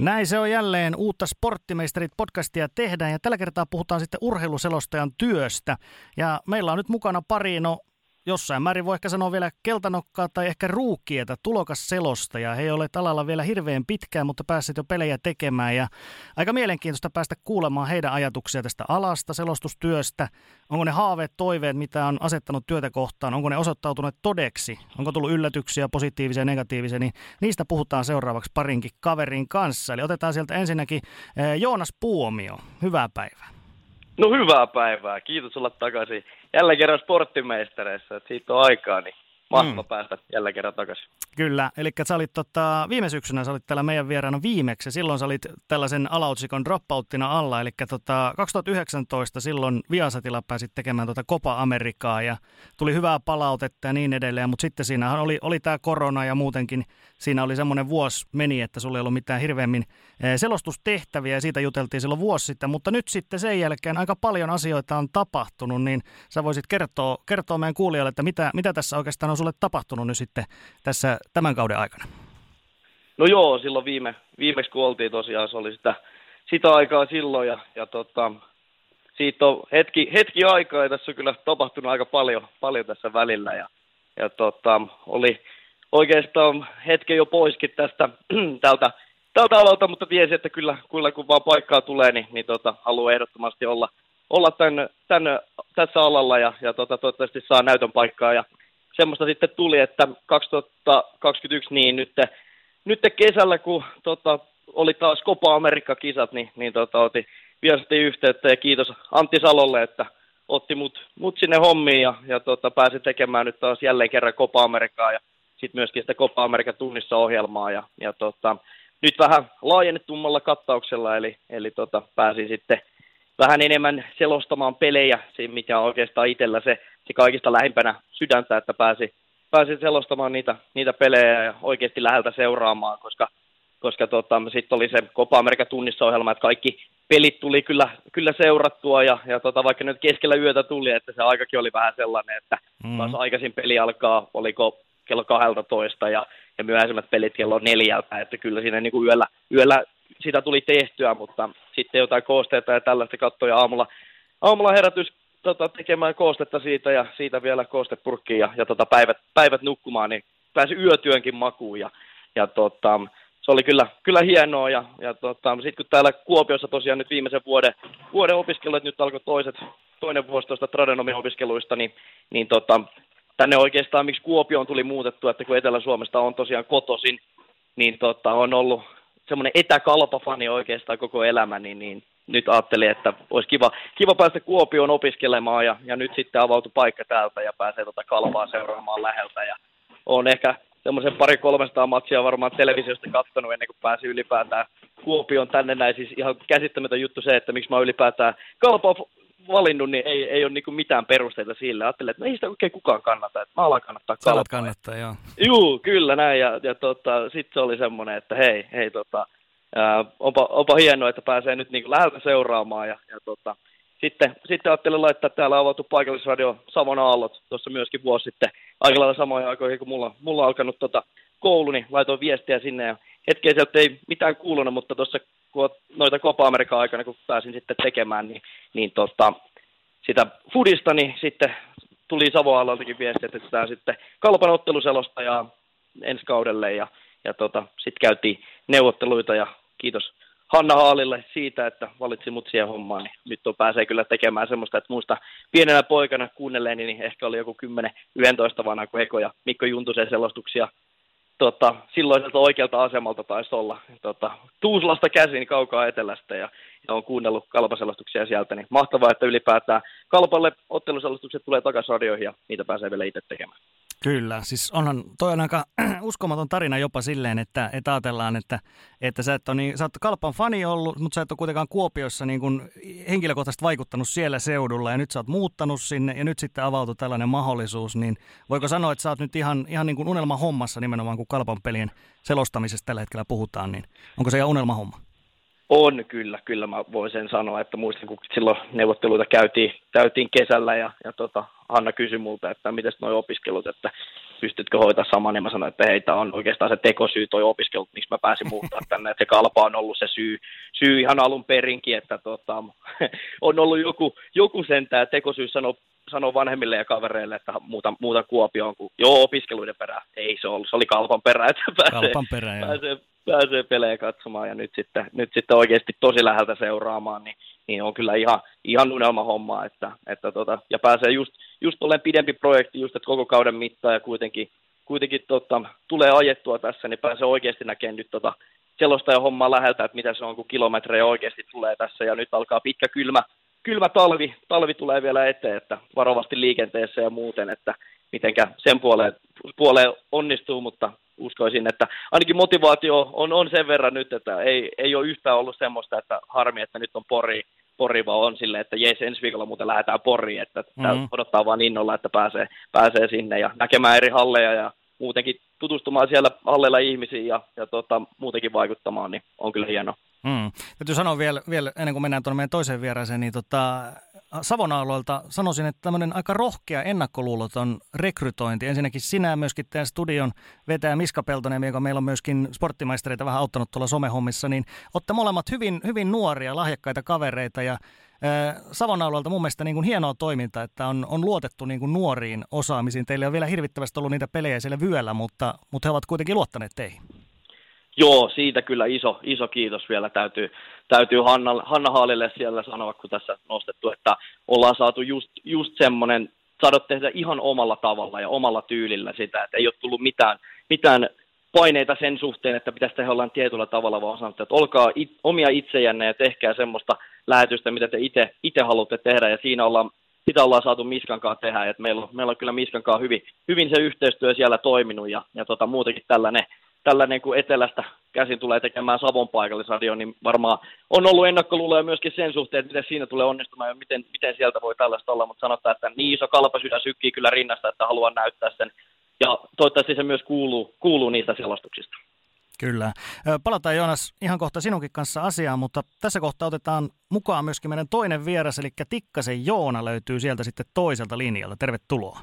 Näin se on jälleen uutta Sporttimeisterit podcastia tehdään ja tällä kertaa puhutaan sitten urheiluselostajan työstä. Ja meillä on nyt mukana pari, no jossain määrin voi ehkä sanoa vielä keltanokkaa tai ehkä ruukkieta, tulokas selosta ja he ei ole alalla vielä hirveän pitkään, mutta päässeet jo pelejä tekemään ja aika mielenkiintoista päästä kuulemaan heidän ajatuksia tästä alasta, selostustyöstä. Onko ne haaveet, toiveet, mitä on asettanut työtä kohtaan, onko ne osoittautuneet todeksi, onko tullut yllätyksiä, positiivisia ja negatiivisia, niin niistä puhutaan seuraavaksi parinkin kaverin kanssa. Eli otetaan sieltä ensinnäkin eh, Joonas Puomio, hyvää päivää. No hyvää päivää, kiitos olla takaisin jälleen kerran sporttimeistereissä, että siitä on aikaa, niin mahtava mm. päästä jälleen kerran takaisin. Kyllä, eli sä olit tota, viime syksynä sä olit täällä meidän vieraana viimeksi, silloin sä olit tällaisen alautsikon dropouttina alla, eli tota, 2019 silloin Viasatilla pääsit tekemään tota Copa Amerikaa ja tuli hyvää palautetta ja niin edelleen, mutta sitten siinä oli, oli tämä korona ja muutenkin siinä oli semmoinen vuosi meni, että sulla ei ollut mitään hirveämmin eh, selostustehtäviä ja siitä juteltiin silloin vuosi sitten, mutta nyt sitten sen jälkeen aika paljon asioita on tapahtunut, niin sä voisit kertoa, kertoa meidän kuulijoille, että mitä, mitä tässä oikeastaan on sulle tapahtunut nyt sitten tässä tämän kauden aikana? No joo, silloin viime, viimeksi kun oltiin tosiaan, se oli sitä, sitä aikaa silloin ja, ja tota, siitä on hetki, hetki aikaa ja tässä on kyllä tapahtunut aika paljon, paljon tässä välillä ja, ja tota, oli oikeastaan hetken jo poiskin tästä tältä, tältä alalta, mutta tiesi, että kyllä, kyllä kun vaan paikkaa tulee, niin, niin tota, haluaa ehdottomasti olla, olla tämän, tämän, tässä alalla ja, ja tota, toivottavasti saa näytön paikkaa ja semmoista sitten tuli, että 2021 niin nyt, nyt kesällä, kun tota, oli taas Copa Amerikka-kisat, niin, niin tota, otin viesti yhteyttä ja kiitos Antti Salolle, että otti mut, mut sinne hommiin ja, ja tota, pääsi tekemään nyt taas jälleen kerran Copa Amerikaa ja sitten myöskin sitä Copa Amerikan tunnissa ohjelmaa ja, ja tota, nyt vähän laajennetummalla kattauksella, eli, eli tota, pääsin sitten vähän enemmän selostamaan pelejä, mikä on oikeastaan itsellä se, se kaikista lähimpänä sydäntä, että pääsi, pääsi selostamaan niitä, niitä pelejä ja oikeasti läheltä seuraamaan, koska, koska tota, sitten oli se Copa America tunnissa ohjelma, että kaikki pelit tuli kyllä, kyllä seurattua ja, ja tota, vaikka nyt keskellä yötä tuli, että se aikakin oli vähän sellainen, että mm-hmm. taas aikaisin peli alkaa, oliko kello 12 ja, ja myöhäisemmät pelit kello neljältä, että kyllä siinä niin kuin yöllä, yöllä sitä tuli tehtyä, mutta sitten jotain koosteita ja tällaista katsoja aamulla, aamulla herätys tota, tekemään koostetta siitä ja siitä vielä koostepurkkiin ja, ja tota, päivät, päivät nukkumaan, niin pääsi yötyönkin makuun ja, ja tota, se oli kyllä, kyllä hienoa ja, ja tota, sitten kun täällä Kuopiossa tosiaan nyt viimeisen vuoden, vuoden opiskelut, nyt alkoi toiset, toinen vuosi tuosta tradenomin opiskeluista, niin, niin tota, tänne oikeastaan miksi Kuopioon tuli muutettu, että kun Etelä-Suomesta on tosiaan kotosin, niin tota, on ollut semmoinen etäkalpafani oikeastaan koko elämä, niin, niin nyt ajattelin, että olisi kiva, kiva päästä Kuopioon opiskelemaan ja, ja nyt sitten avautui paikka täältä ja pääsee tota kalvaa seuraamaan läheltä ja on ehkä semmoisen pari 300 matsia varmaan televisiosta katsonut ennen kuin pääsi ylipäätään Kuopioon tänne näin. Siis ihan käsittämätön juttu se, että miksi mä ylipäätään kalpaa valinnut, niin ei, ei ole niin mitään perusteita sille. Ajattelin, että no ei sitä oikein kukaan kannata, että mä alan kannattaa kalpaa. kannattaa, joo. Juu, kyllä näin. Ja, ja tota, sitten se oli semmoinen, että hei, hei tota, ää, onpa, onpa hienoa, että pääsee nyt niin läheltä seuraamaan. Ja, ja tota, sitten, sitten ajattelin laittaa täällä avattu paikallisradio Savon Aallot tuossa myöskin vuosi sitten aika lailla samoin aikoihin, kun mulla, mulla on alkanut tota koulu, niin laitoin viestiä sinne ja hetkeä sieltä ei mitään kuulunut, mutta tuossa noita Copa Amerikan aikana, kun pääsin sitten tekemään, niin, niin tota, sitä Fudista, niin sitten tuli Savoalaltakin viesti, että tämä sitten kalpan otteluselosta ensi kaudelle ja, ja tota, sitten käytiin neuvotteluita ja kiitos Hanna Haalille siitä, että valitsi mut siihen hommaan, niin nyt on pääsee kyllä tekemään semmoista, että muista pienenä poikana kuunnelleeni, niin ehkä oli joku 10-11 vanha, kun Eko ja Mikko Juntusen selostuksia. Tota, silloiselta oikealta asemalta taisi olla. Tota, Tuuslasta käsin kaukaa etelästä ja, ja on kuunnellut kalpaselostuksia sieltä, niin mahtavaa, että ylipäätään kalpalle otteluselostukset tulee takaisin radioihin ja niitä pääsee vielä itse tekemään. Kyllä, siis onhan, toi on aika uskomaton tarina jopa silleen, että, että ajatellaan, että, että sä, et ole niin, sä oot Kalpan fani ollut, mutta sä et ole kuitenkaan Kuopiossa niin kuin henkilökohtaisesti vaikuttanut siellä seudulla ja nyt sä oot muuttanut sinne ja nyt sitten avautui tällainen mahdollisuus, niin voiko sanoa, että sä oot nyt ihan, ihan niin kuin unelma hommassa nimenomaan, kun Kalpan pelien selostamisesta tällä hetkellä puhutaan, niin onko se ihan unelma homma? On kyllä, kyllä mä voin sen sanoa, että muistan kun silloin neuvotteluita käytiin, käytiin kesällä ja, ja tota, Hanna kysyi multa, että miten nuo opiskelut, että pystytkö hoitaa saman, niin mä sanoin, että hei, tämä on oikeastaan se tekosyy toi opiskelut, miksi mä pääsin muuttaa tänne, että se kalpa on ollut se syy, syy ihan alun perinkin, että tota, on ollut joku, joku sentään tekosyy sanoa sanoo vanhemmille ja kavereille, että muuta, muuta Kuopioon kuin, joo, opiskeluiden perä. Ei se ollut, se oli kalpan perä, että pääsee, kalpan perä, pääsee, pääsee pelejä katsomaan ja nyt sitten, nyt sitten oikeasti tosi läheltä seuraamaan, niin, niin on kyllä ihan, ihan unelma homma, että, että tota, ja pääsee just, just olen pidempi projekti, just että koko kauden mittaan ja kuitenkin, kuitenkin tota, tulee ajettua tässä, niin pääsee oikeasti näkemään nyt tota, sellaista hommaa läheltä, että mitä se on, kun kilometrejä oikeasti tulee tässä ja nyt alkaa pitkä kylmä, kylmä talvi, talvi tulee vielä eteen, että varovasti liikenteessä ja muuten, että mitenkä sen puoleen, puoleen onnistuu, mutta uskoisin, että ainakin motivaatio on, on sen verran nyt, että ei, ei ole yhtään ollut semmoista, että harmi, että nyt on Pori, Pori vaan on silleen, että jes, ensi viikolla muuten lähdetään Poriin, että mm-hmm. odottaa vaan innolla, että pääsee, pääsee sinne ja näkemään eri halleja ja muutenkin tutustumaan siellä halleilla ihmisiin ja, ja tota, muutenkin vaikuttamaan, niin on kyllä hienoa. Mm. Täytyy sanoa vielä, vielä ennen kuin mennään tuonne meidän toiseen vieraaseen, niin tota, Savon alueelta sanoisin, että tämmöinen aika rohkea ennakkoluuloton rekrytointi. Ensinnäkin sinä myöskin tämän studion vetää Miska Peltonen, joka meillä on myöskin sporttimaistereita vähän auttanut tuolla somehommissa, niin olette molemmat hyvin, hyvin nuoria, lahjakkaita kavereita ja Savon alueelta mun mielestä niin kuin hienoa toiminta, että on, on luotettu niin kuin nuoriin osaamisiin. Teillä on vielä hirvittävästi ollut niitä pelejä siellä vyöllä, mutta, mutta he ovat kuitenkin luottaneet teihin. Joo, siitä kyllä iso, iso kiitos vielä täytyy, täytyy Hanna, Hanna Haalille siellä sanoa, kun tässä nostettu, että ollaan saatu just, just semmoinen, saadut tehdä ihan omalla tavalla ja omalla tyylillä sitä, että ei ole tullut mitään, mitään paineita sen suhteen, että pitäisi tehdä jollain tietyllä tavalla, vaan sanottu, että olkaa it, omia itsejänne ja tehkää semmoista lähetystä, mitä te itse haluatte tehdä, ja siinä ollaan, sitä ollaan saatu Miskankaan tehdä, että meillä meillä on kyllä Miskankaan hyvin, hyvin se yhteistyö siellä toiminut, ja, ja tota, muutenkin tällainen tällainen kuin etelästä käsin tulee tekemään Savon paikallisradio, niin varmaan on ollut ennakkoluuloja myöskin sen suhteen, että miten siinä tulee onnistumaan ja miten, miten sieltä voi tällaista olla, mutta sanotaan, että niin iso kalpasydän sykkii kyllä rinnasta, että haluan näyttää sen. Ja toivottavasti se myös kuuluu, kuuluu niistä selostuksista. Kyllä. Palataan Joonas ihan kohta sinunkin kanssa asiaan, mutta tässä kohtaa otetaan mukaan myöskin meidän toinen vieras, eli Tikkasen Joona löytyy sieltä sitten toiselta linjalta. Tervetuloa.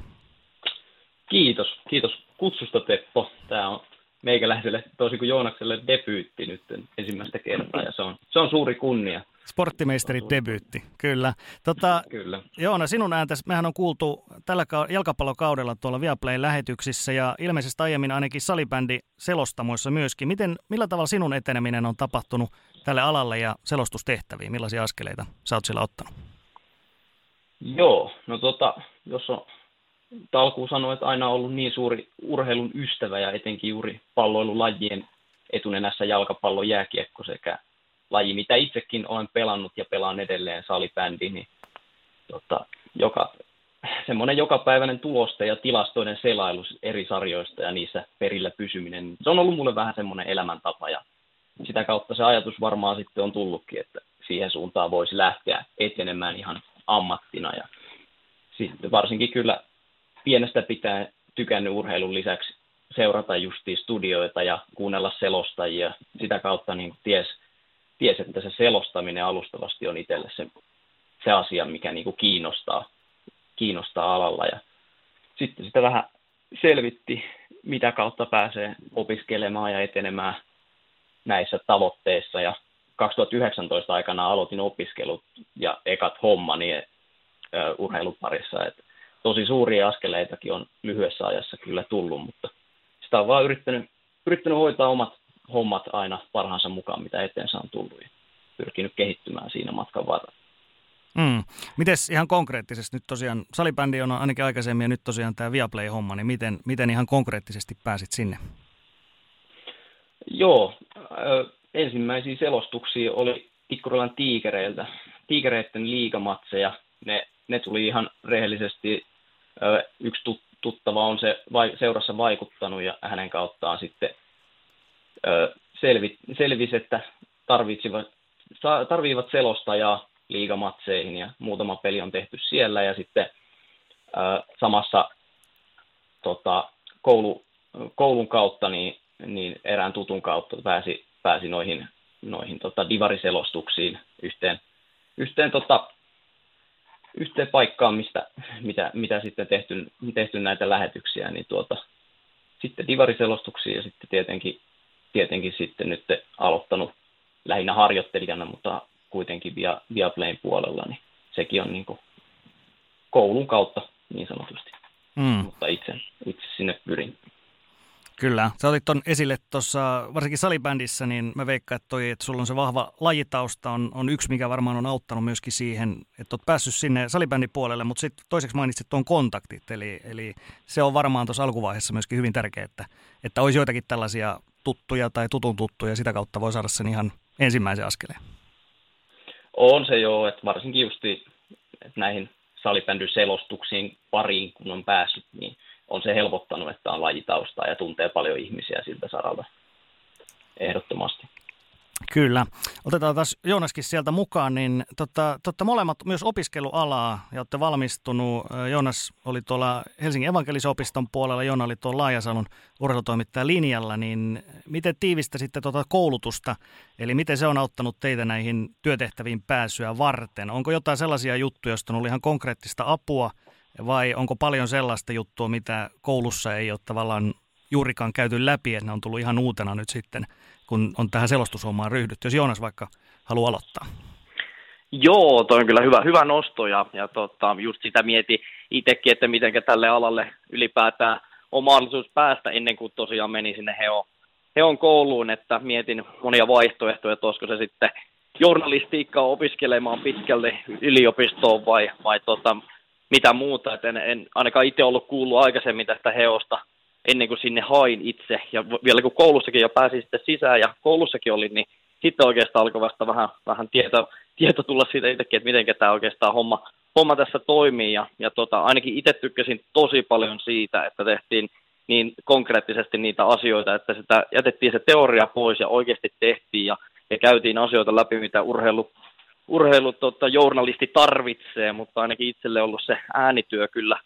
Kiitos. Kiitos kutsusta Teppo. Tämä on meikäläiselle, tosi kuin Joonakselle, debyytti nyt ensimmäistä kertaa ja se on, se on suuri kunnia. Sporttimeisteri debyytti, kyllä. Tota, kyllä. Joona, sinun ääntäsi, mehän on kuultu tällä jalkapallokaudella tuolla Viaplayn lähetyksissä ja ilmeisesti aiemmin ainakin salibändi selostamoissa myöskin. Miten, millä tavalla sinun eteneminen on tapahtunut tälle alalle ja selostustehtäviin? Millaisia askeleita sä oot siellä ottanut? Joo, no tota, jos on Talkuu sanoi, että aina ollut niin suuri urheilun ystävä ja etenkin juuri palloilulajien etunenässä jalkapallo, jääkiekko sekä laji, mitä itsekin olen pelannut ja pelaan edelleen salibändi, niin tota, joka, semmoinen jokapäiväinen tuloste ja tilastoiden selailu eri sarjoista ja niissä perillä pysyminen, se on ollut mulle vähän semmoinen elämäntapa ja sitä kautta se ajatus varmaan sitten on tullutkin, että siihen suuntaan voisi lähteä etenemään ihan ammattina ja sitten varsinkin kyllä pienestä pitää tykännyt urheilun lisäksi seurata justiin studioita ja kuunnella selostajia. Sitä kautta niin ties, ties, että se selostaminen alustavasti on itselle se, se asia, mikä niin kuin kiinnostaa, kiinnostaa alalla. Ja sitten sitä vähän selvitti, mitä kautta pääsee opiskelemaan ja etenemään näissä tavoitteissa. Ja 2019 aikana aloitin opiskelut ja ekat hommani urheilun parissa. Että tosi suuria askeleitakin on lyhyessä ajassa kyllä tullut, mutta sitä on vaan yrittänyt, yrittänyt hoitaa omat hommat aina parhaansa mukaan, mitä eteensä on tullut ja pyrkinyt kehittymään siinä matkan varrella. Mm. Mites ihan konkreettisesti nyt tosiaan, salibändi on ainakin aikaisemmin ja nyt tosiaan tämä Viaplay-homma, niin miten, miten ihan konkreettisesti pääsit sinne? Joo, äh, ensimmäisiä selostuksia oli Tikkurilan tiikereiltä, tiikereiden liigamatseja. Ne, ne tuli ihan rehellisesti yksi tuttava on se seurassa vaikuttanut ja hänen kauttaan sitten selvi, selvisi, että tarvitsivat, selostajaa liigamatseihin ja muutama peli on tehty siellä ja sitten samassa tota, koulu, koulun kautta niin, niin erään tutun kautta pääsi, pääsi noihin noihin tota, divariselostuksiin yhteen, yhteen, tota, yhteen paikkaan, mistä, mitä, mitä sitten tehty, tehty näitä lähetyksiä, niin tuota, sitten divariselostuksiin ja sitten tietenkin, tietenkin sitten nyt aloittanut lähinnä harjoittelijana, mutta kuitenkin via, Viaplayn puolella, niin sekin on niin kuin koulun kautta niin sanotusti. Mm. Mutta itse, itse sinne pyrin. Kyllä. Sä otit ton esille tuossa, varsinkin salibändissä, niin mä veikkaan, että, toi, että sulla on se vahva lajitausta on, on yksi, mikä varmaan on auttanut myöskin siihen, että oot päässyt sinne salibändin puolelle, mutta sitten toiseksi mainitsit tuon kontaktit, eli, eli se on varmaan tuossa alkuvaiheessa myöskin hyvin tärkeää, että, että olisi joitakin tällaisia tuttuja tai tutun tuttuja, sitä kautta voi saada sen ihan ensimmäisen askeleen. On se joo, että varsinkin että näihin salibändyn selostuksiin pariin, kun on päässyt, niin on se helpottanut, että on lajitaustaa ja tuntee paljon ihmisiä siltä saralta ehdottomasti. Kyllä. Otetaan taas Joonaskin sieltä mukaan, niin totta, totta molemmat myös opiskelualaa ja olette valmistunut. Joonas oli tuolla Helsingin evankelisopiston puolella, Joona oli tuolla Laajasalon urheilutoimittajan linjalla, niin miten tiivistä sitten tuota koulutusta, eli miten se on auttanut teitä näihin työtehtäviin pääsyä varten? Onko jotain sellaisia juttuja, joista on ollut ihan konkreettista apua, vai onko paljon sellaista juttua, mitä koulussa ei ole tavallaan juurikaan käyty läpi, että ne on tullut ihan uutena nyt sitten – kun on tähän selostushommaan ryhdytty. Jos Joonas vaikka haluaa aloittaa. Joo, toi on kyllä hyvä, hyvä nosto ja, ja tota, just sitä mieti itsekin, että miten tälle alalle ylipäätään on mahdollisuus päästä ennen kuin tosiaan meni sinne Heo, Heon kouluun, että mietin monia vaihtoehtoja, että olisiko se sitten journalistiikkaa opiskelemaan pitkälle yliopistoon vai, vai tota, mitä muuta. Et en, en ainakaan itse ollut kuullut aikaisemmin tästä Heosta ennen kuin sinne hain itse. Ja vielä kun koulussakin jo pääsin sitten sisään ja koulussakin olin, niin sitten oikeastaan alkoi vasta vähän, vähän tieto, tieto tulla siitä itsekin, että miten tämä oikeastaan homma, homma tässä toimii. Ja, ja tota, ainakin itse tykkäsin tosi paljon siitä, että tehtiin niin konkreettisesti niitä asioita, että sitä jätettiin se teoria pois ja oikeasti tehtiin ja, ja käytiin asioita läpi, mitä urheilu, urheilu tota, journalisti tarvitsee, mutta ainakin itselle ollut se äänityö kyllä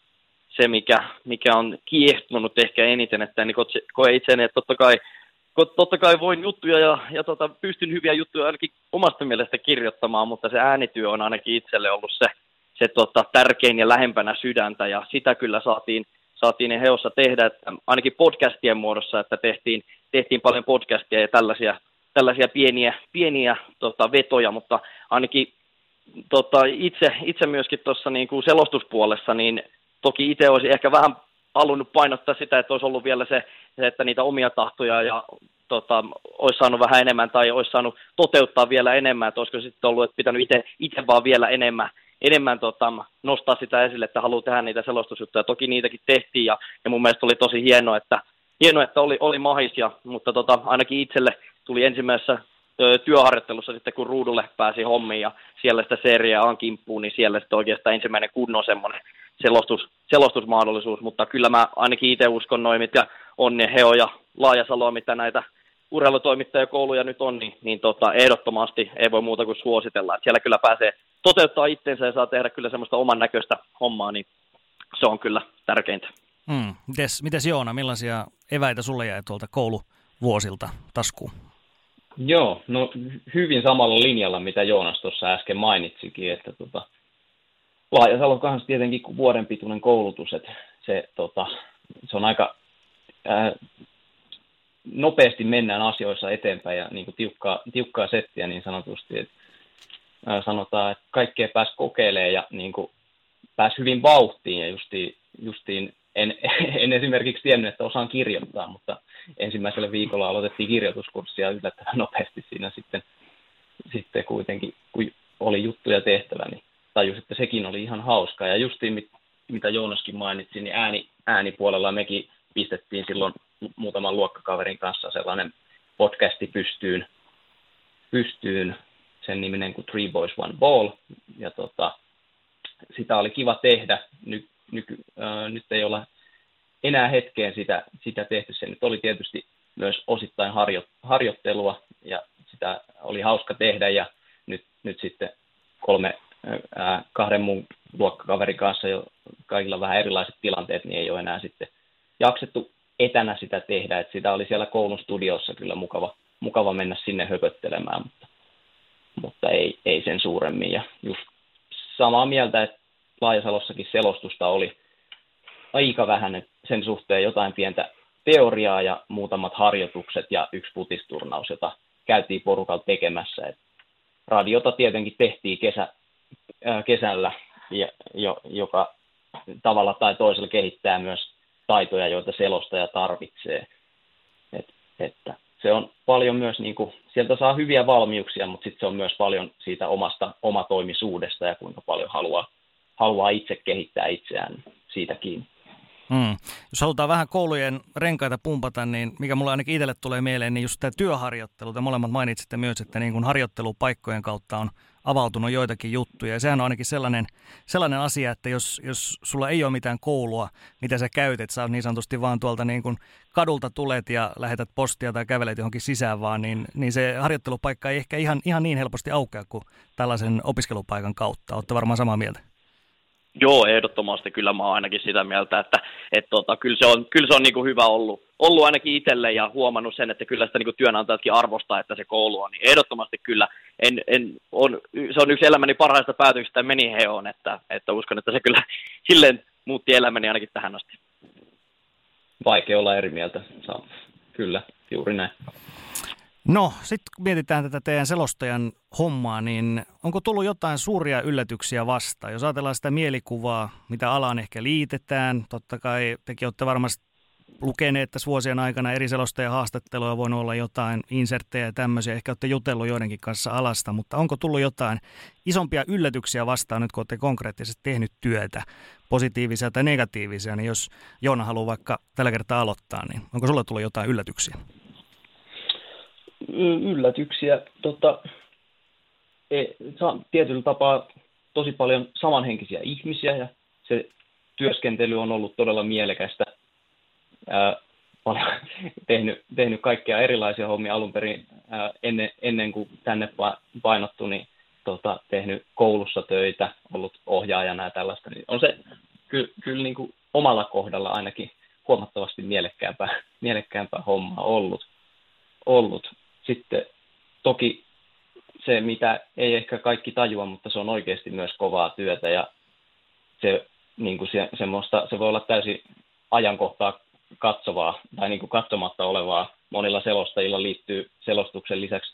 se, mikä, mikä on kiehtunut ehkä eniten, että niin koe itseäni, että totta kai, totta kai voin juttuja ja, ja tota, pystyn hyviä juttuja ainakin omasta mielestä kirjoittamaan, mutta se äänityö on ainakin itselle ollut se, se tota, tärkein ja lähempänä sydäntä, ja sitä kyllä saatiin, saatiin heossa tehdä, että ainakin podcastien muodossa, että tehtiin, tehtiin paljon podcastia ja tällaisia, tällaisia pieniä, pieniä tota, vetoja, mutta ainakin tota, itse, itse myöskin tuossa niin kuin selostuspuolessa, niin Toki itse olisi ehkä vähän halunnut painottaa sitä, että olisi ollut vielä se, että niitä omia tahtoja ja tota, olisi saanut vähän enemmän tai olisi saanut toteuttaa vielä enemmän, että olisiko sitten ollut, että pitänyt itse, itse vaan vielä enemmän, enemmän tota, nostaa sitä esille, että haluaa tehdä niitä selostusjuttuja. Toki niitäkin tehtiin ja, ja mun mielestä oli tosi hienoa, että, hienoa, että oli, oli mahis, ja, mutta tota, ainakin itselle tuli ensimmäisessä työharjoittelussa sitten, kun ruudulle pääsi hommiin ja siellä sitä seriaa kimppuun, niin siellä sitten oikeastaan ensimmäinen kunnon semmoinen selostus, selostusmahdollisuus, mutta kyllä mä ainakin itse uskon noin, mitkä on ne Heo ja Laajasaloa, mitä näitä urheilutoimittajakouluja nyt on, niin, niin tota, ehdottomasti ei voi muuta kuin suositella. Että siellä kyllä pääsee toteuttaa itsensä ja saa tehdä kyllä semmoista oman näköistä hommaa, niin se on kyllä tärkeintä. Mm. Mites, mites Joona, millaisia eväitä sulle jäi tuolta kouluvuosilta taskuun? Joo, no hyvin samalla linjalla, mitä Joonas tuossa äsken mainitsikin, että tota, Laajasalo kanssa tietenkin vuoden pituinen koulutus, että se, tota, se on aika ää, nopeasti mennään asioissa eteenpäin ja niin kuin tiukkaa, tiukkaa settiä niin sanotusti, että ää, sanotaan, että kaikkea pääsi kokeilemaan ja niin kuin, pääsi hyvin vauhtiin ja justiin, justiin en, en esimerkiksi tiennyt, että osaan kirjoittaa, mutta ensimmäisellä viikolla aloitettiin kirjoituskurssia yllättävän nopeasti siinä sitten, sitten kuitenkin, kun oli juttuja tehtävä, niin tajus, että sekin oli ihan hauskaa. Ja justiin mitä Joonaskin mainitsi, niin ääni, äänipuolella mekin pistettiin silloin muutaman luokkakaverin kanssa sellainen podcasti pystyyn, pystyyn sen niminen kuin Three Boys One Ball. Ja tota, sitä oli kiva tehdä. Ny, ny, äh, nyt ei olla enää hetkeen sitä, sitä tehty. Se nyt oli tietysti myös osittain harjo, harjoittelua ja sitä oli hauska tehdä ja nyt, nyt sitten kolme ää, kahden muun luokkakaverin kanssa jo kaikilla vähän erilaiset tilanteet, niin ei ole enää sitten jaksettu etänä sitä tehdä, että sitä oli siellä koulun studiossa kyllä mukava, mukava mennä sinne höpöttelemään, mutta, mutta ei, ei sen suuremmin. Ja just samaa mieltä, että Laajasalossakin selostusta oli aika vähän, sen suhteen jotain pientä teoriaa ja muutamat harjoitukset ja yksi putisturnaus, jota käytiin porukalla tekemässä. Et radiota tietenkin tehtiin kesä, ää, kesällä, ja, jo, joka tavalla tai toisella kehittää myös taitoja, joita selostaja tarvitsee. Et, että se on paljon myös, niin kuin, sieltä saa hyviä valmiuksia, mutta sitten se on myös paljon siitä omasta omatoimisuudesta ja kuinka paljon haluaa, haluaa itse kehittää itseään siitä kiinni. Mm. Jos halutaan vähän koulujen renkaita pumpata, niin mikä mulle ainakin itselle tulee mieleen, niin just tämä työharjoittelu. Te molemmat mainitsitte myös, että niin kun harjoittelupaikkojen kautta on avautunut joitakin juttuja. Ja sehän on ainakin sellainen, sellainen asia, että jos, jos sulla ei ole mitään koulua, mitä sä käytet, sä niin sanotusti vaan tuolta niin kun kadulta tulet ja lähetät postia tai kävelet johonkin sisään vaan, niin, niin se harjoittelupaikka ei ehkä ihan, ihan niin helposti aukea kuin tällaisen opiskelupaikan kautta. Olette varmaan samaa mieltä. Joo, ehdottomasti kyllä mä oon ainakin sitä mieltä, että et tota, kyllä se on, kyllä se on niin kuin hyvä ollut, ollut ainakin itselle ja huomannut sen, että kyllä sitä niin kuin työnantajatkin arvostaa, että se koulu on. Niin ehdottomasti kyllä, en, en, on, se on yksi elämäni parhaista päätöksistä meni he on, että, että uskon, että se kyllä silleen muutti elämäni ainakin tähän asti. Vaikea olla eri mieltä, kyllä, juuri näin. No, sitten kun mietitään tätä teidän selostajan hommaa, niin onko tullut jotain suuria yllätyksiä vastaan? Jos ajatellaan sitä mielikuvaa, mitä alaan ehkä liitetään, totta kai tekin olette varmasti lukeneet tässä vuosien aikana eri selostajan haastatteluja, voinut olla jotain inserttejä ja tämmöisiä, ehkä olette jutellut joidenkin kanssa alasta, mutta onko tullut jotain isompia yllätyksiä vastaan nyt, kun olette konkreettisesti tehnyt työtä, positiivisia tai negatiivisia, niin jos Joona haluaa vaikka tällä kertaa aloittaa, niin onko sulla tullut jotain yllätyksiä? Yllätyksiä. Tota, e, tietyllä tapaa tosi paljon samanhenkisiä ihmisiä ja se työskentely on ollut todella mielekästä. Ää, paljon tehnyt, tehnyt kaikkia erilaisia hommia alun perin ää, ennen, ennen kuin tänne painottu, niin tota, tehnyt koulussa töitä, ollut ohjaajana ja tällaista, niin on se kyllä, kyllä niin kuin omalla kohdalla ainakin huomattavasti mielekkäämpää, mielekkäämpää hommaa ollut. ollut sitten toki se, mitä ei ehkä kaikki tajua, mutta se on oikeasti myös kovaa työtä ja se, niin kuin se, semmoista, se voi olla täysin ajankohtaa katsovaa tai niin kuin katsomatta olevaa. Monilla selostajilla liittyy selostuksen lisäksi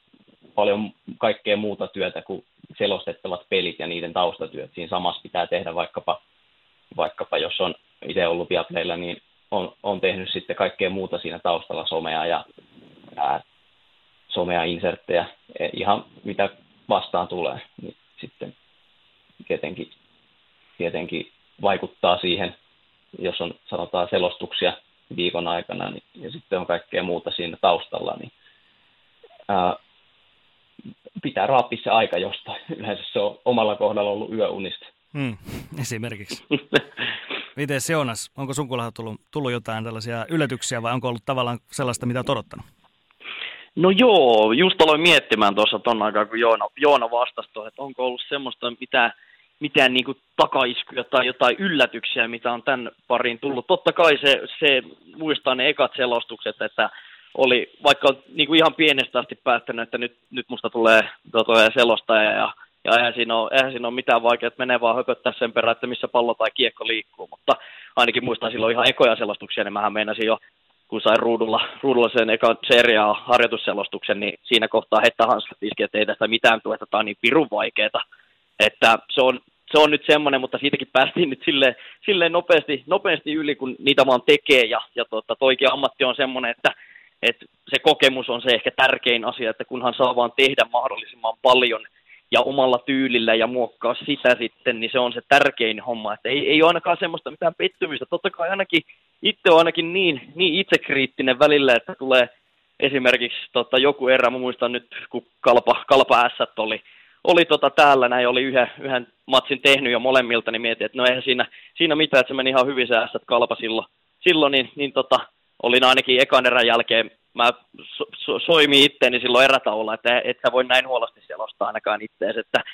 paljon kaikkea muuta työtä kuin selostettavat pelit ja niiden taustatyöt. Siinä samassa pitää tehdä vaikkapa, vaikkapa jos on itse ollut Viaplaylla, niin on, on tehnyt sitten kaikkea muuta siinä taustalla, somea ja ää, somea, inserttejä, e, ihan mitä vastaan tulee, niin sitten tietenkin, tietenkin vaikuttaa siihen, jos on sanotaan selostuksia viikon aikana niin, ja sitten on kaikkea muuta siinä taustalla, niin ää, pitää raapia se aika jostain. Yleensä se on omalla kohdalla ollut yöunista. Hmm, esimerkiksi. Miten Jonas, onko sun tullut, tullut jotain tällaisia yllätyksiä vai onko ollut tavallaan sellaista, mitä olet odottanut? No joo, just aloin miettimään tuossa ton aikaa, kun Joona, Joona vastasi että onko ollut semmoista mitä, mitään niin kuin takaiskuja tai jotain yllätyksiä, mitä on tämän pariin tullut. Totta kai se, se muistaa ne ekat selostukset, että oli, vaikka on niin kuin ihan pienestä asti päättänyt, että nyt, nyt musta tulee, tulee selostaja ja, ja eihän, siinä ole, eihän siinä ole mitään vaikeaa, että menee vaan höpöttää sen perään, että missä pallo tai kiekko liikkuu, mutta ainakin muistan silloin ihan ekoja selostuksia, niin mähän meinasin jo kun sain ruudulla, ruudulla sen ekan seriaa harjoitusselostuksen, niin siinä kohtaa hetta hanskat iski, että ei tästä mitään että tämä on niin pirun vaikeeta. Että se on, se on nyt semmoinen, mutta siitäkin päästiin nyt silleen, silleen nopeasti, nopeasti yli, kun niitä vaan tekee. Ja, ja tota, toikin ammatti on semmoinen, että, että se kokemus on se ehkä tärkein asia, että kunhan saa vaan tehdä mahdollisimman paljon – ja omalla tyylillä ja muokkaa sitä sitten, niin se on se tärkein homma. Että ei, ei ole ainakaan semmoista mitään pettymistä. Totta kai ainakin itse on ainakin niin, niin itsekriittinen välillä, että tulee esimerkiksi tota, joku erä, mä muistan nyt, kun Kalpa, Kalpa S oli, oli tota täällä, näin oli yhden, yhden matsin tehnyt jo molemmilta, niin mietin, että no eihän siinä, siinä mitään, että se meni ihan hyvin se S Kalpa silloin, silloin niin, niin tota, olin ainakin ekan erän jälkeen mä so, so, soimin itteeni silloin erätauolla, että et sä voi näin huonosti selostaa ainakaan ittees, että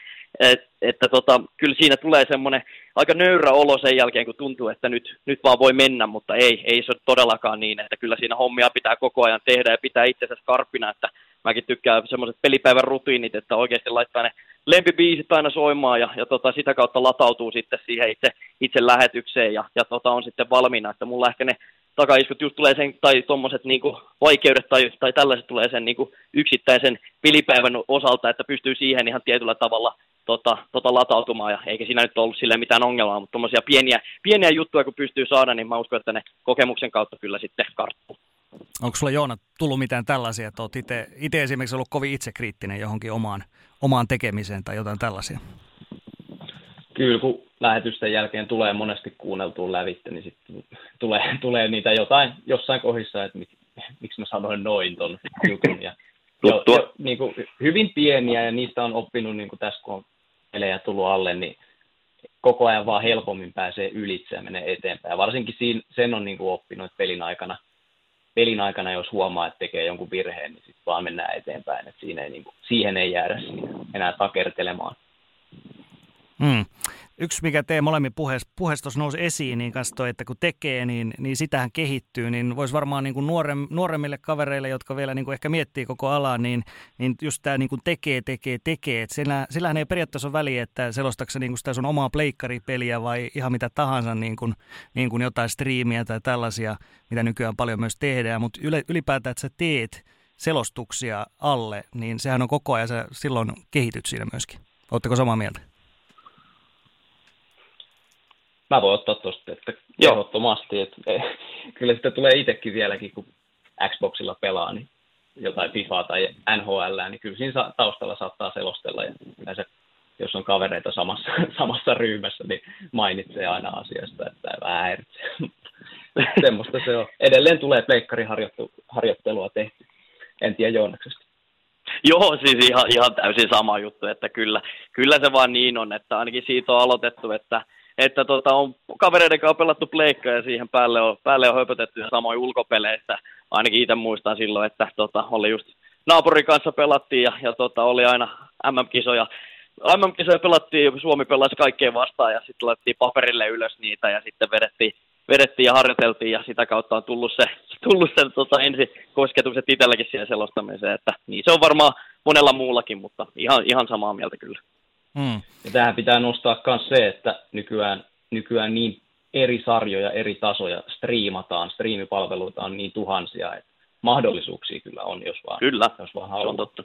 et, että tota, kyllä siinä tulee semmoinen aika nöyrä olo sen jälkeen, kun tuntuu, että nyt, nyt vaan voi mennä, mutta ei, ei se ole todellakaan niin, että kyllä siinä hommia pitää koko ajan tehdä ja pitää itsensä skarppina, että mäkin tykkään semmoiset pelipäivän rutiinit, että oikeasti laittaa ne lempibiisit aina soimaan ja, ja tota, sitä kautta latautuu sitten siihen itse, itse lähetykseen ja, ja tota, on sitten valmiina, että mulla ehkä ne takaiskut just tulee sen, tai tuommoiset niinku vaikeudet tai, tai tällaiset tulee sen niinku yksittäisen pelipäivän osalta, että pystyy siihen ihan tietyllä tavalla tota, tota latautumaan, ja eikä siinä nyt ollut sille mitään ongelmaa, mutta tuommoisia pieniä, pieniä juttuja kun pystyy saada, niin mä uskon, että ne kokemuksen kautta kyllä sitten karttuu. Onko sulla Joona tullut mitään tällaisia, että olet itse esimerkiksi ollut kovin itsekriittinen johonkin omaan, omaan tekemiseen tai jotain tällaisia? Kyllä, kun lähetysten jälkeen tulee monesti kuunneltua lävitte, niin sitten tulee, tulee niitä jotain jossain kohdissa, että mik, miksi mä sanoin noin ton jutun. Ja, jo, jo, niin kuin, hyvin pieniä ja niistä on oppinut niin kuin tässä, kun on pelejä tullut alle, niin koko ajan vaan helpommin pääsee ylitse ja menee eteenpäin. Varsinkin siinä, sen on niin kuin oppinut, pelin aikana, pelin aikana, jos huomaa, että tekee jonkun virheen, niin sitten vaan mennään eteenpäin. Että siinä ei, niin kuin, siihen ei jäädä siinä enää takertelemaan. Mm yksi, mikä tee molemmin puheessa, nousi esiin, niin kanssa toi, että kun tekee, niin, niin sitähän kehittyy, niin voisi varmaan niin kuin nuorem, nuoremmille kavereille, jotka vielä niin kuin ehkä miettii koko alaa, niin, niin just tämä niin kuin tekee, tekee, tekee. Et sillä, sillähän ei periaatteessa ole väliä, että selostaako niin kuin sitä sun omaa pleikkaripeliä vai ihan mitä tahansa, niin kuin, niin kuin jotain striimiä tai tällaisia, mitä nykyään paljon myös tehdään, mutta ylipäätään, että sä teet selostuksia alle, niin sehän on koko ajan, sä silloin kehityt siinä myöskin. Oletteko samaa mieltä? Mä voin ottaa tuosta, että ehdottomasti, että eh, kyllä sitä tulee itsekin vieläkin, kun Xboxilla pelaa, niin jotain FIFAa tai NHL, niin kyllä siinä taustalla saattaa selostella ja yleensä jos on kavereita samassa, samassa ryhmässä, niin mainitsee aina asiasta, että vähän häiritsee. Semmoista se on. Edelleen tulee pleikkariharjoittelua tehty. En tiedä Joonaksesta. Joo, siis ihan, ihan täysin sama juttu, että kyllä, kyllä se vaan niin on, että ainakin siitä on aloitettu, että että tota, on kavereiden kanssa pelattu pleikkaa ja siihen päälle on, päälle on höpötetty samoin ulkopeleissä. Ainakin itse muistan silloin, että tota, oli just naapurin kanssa pelattiin ja, ja tota, oli aina MM-kisoja. MM-kisoja pelattiin, Suomi pelasi kaikkeen vastaan ja sitten laitettiin paperille ylös niitä ja sitten vedettiin, vedettiin ja harjoiteltiin ja sitä kautta on tullut se, tullut se tota, ensi kosketukset itselläkin siihen selostamiseen, että niin se on varmaan monella muullakin, mutta ihan, ihan samaa mieltä kyllä. Mm. Ja tähän pitää nostaa myös se, että nykyään, nykyään niin eri sarjoja, eri tasoja striimataan, striimipalveluita on niin tuhansia, että mahdollisuuksia kyllä on, jos vaan, kyllä, jos vaan haluaa. se on totta.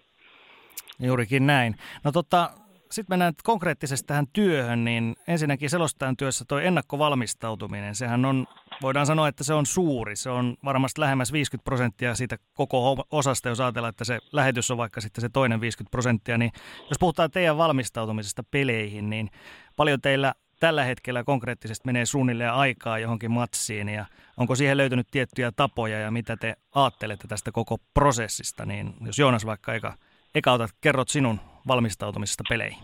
Juurikin näin. No tota, sitten mennään konkreettisesti tähän työhön, niin ensinnäkin selostajan työssä tuo ennakkovalmistautuminen, sehän on, voidaan sanoa, että se on suuri. Se on varmasti lähemmäs 50 prosenttia siitä koko osasta, jos ajatellaan, että se lähetys on vaikka sitten se toinen 50 prosenttia. Niin jos puhutaan teidän valmistautumisesta peleihin, niin paljon teillä tällä hetkellä konkreettisesti menee suunnilleen aikaa johonkin matsiin ja onko siihen löytynyt tiettyjä tapoja ja mitä te ajattelette tästä koko prosessista, niin jos Joonas vaikka eka, eka otat, kerrot sinun valmistautumisesta peleihin?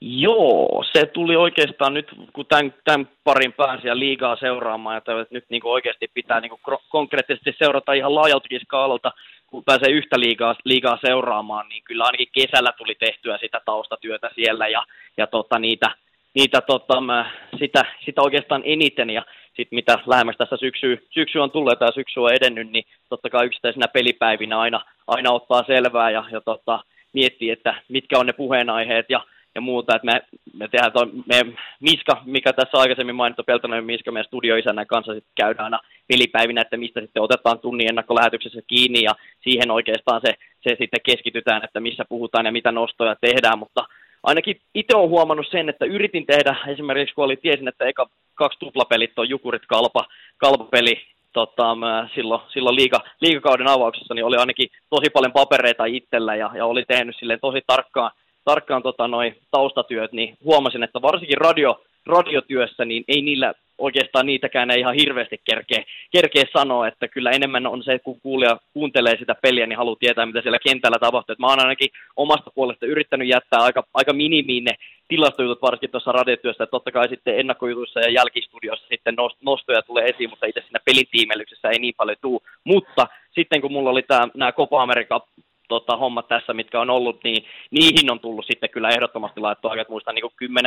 Joo, se tuli oikeastaan nyt, kun tämän, tämän parin pääsi ja liigaa seuraamaan, että nyt niin oikeasti pitää niin konkreettisesti seurata ihan laajaltakin skaalalta, kun pääsee yhtä liigaa, liigaa seuraamaan, niin kyllä ainakin kesällä tuli tehtyä sitä taustatyötä siellä ja, ja tota, niitä, niitä tota, mä, sitä, sitä oikeastaan eniten ja sitten mitä lähemmäs tässä syksy, syksy on tullut ja syksy on edennyt, niin totta kai yksittäisenä pelipäivinä aina, aina ottaa selvää ja, ja tota, miettii, että mitkä on ne puheenaiheet ja, ja muuta. Että me, me tehdään toi, me Miska, mikä tässä aikaisemmin mainittu Peltonen Miska, meidän studioisännän kanssa sitten käydään aina pelipäivinä, että mistä sitten otetaan tunnin ennakkolähetyksessä kiinni ja siihen oikeastaan se, se sitten keskitytään, että missä puhutaan ja mitä nostoja tehdään, mutta ainakin itse olen huomannut sen, että yritin tehdä esimerkiksi, kun oli tiesin, että eka kaksi tuplapelit on Jukurit Kalpa, Kalpapeli tota, silloin, silloin liiga, liigakauden avauksessa niin oli ainakin tosi paljon papereita itsellä ja, ja oli tehnyt silleen tosi tarkkaan, tarkkaan tota, noi taustatyöt, niin huomasin, että varsinkin radio, radiotyössä niin ei niillä oikeastaan niitäkään ei ihan hirveästi kerkeä, kerkeä sanoa, että kyllä enemmän on se, kun kuulija kuuntelee sitä peliä, niin haluaa tietää, mitä siellä kentällä tapahtuu. Et mä oon ainakin omasta puolesta yrittänyt jättää aika, aika minimiin ne tilastojutut varsinkin tuossa radiotyössä, että totta kai sitten ennakkojutuissa ja jälkistudiossa sitten nostoja tulee esiin, mutta itse siinä pelin tiimelyksessä ei niin paljon tule. Mutta sitten kun mulla oli nämä Copa America tota, hommat tässä, mitkä on ollut, niin niihin on tullut sitten kyllä ehdottomasti laittua, että muistan niin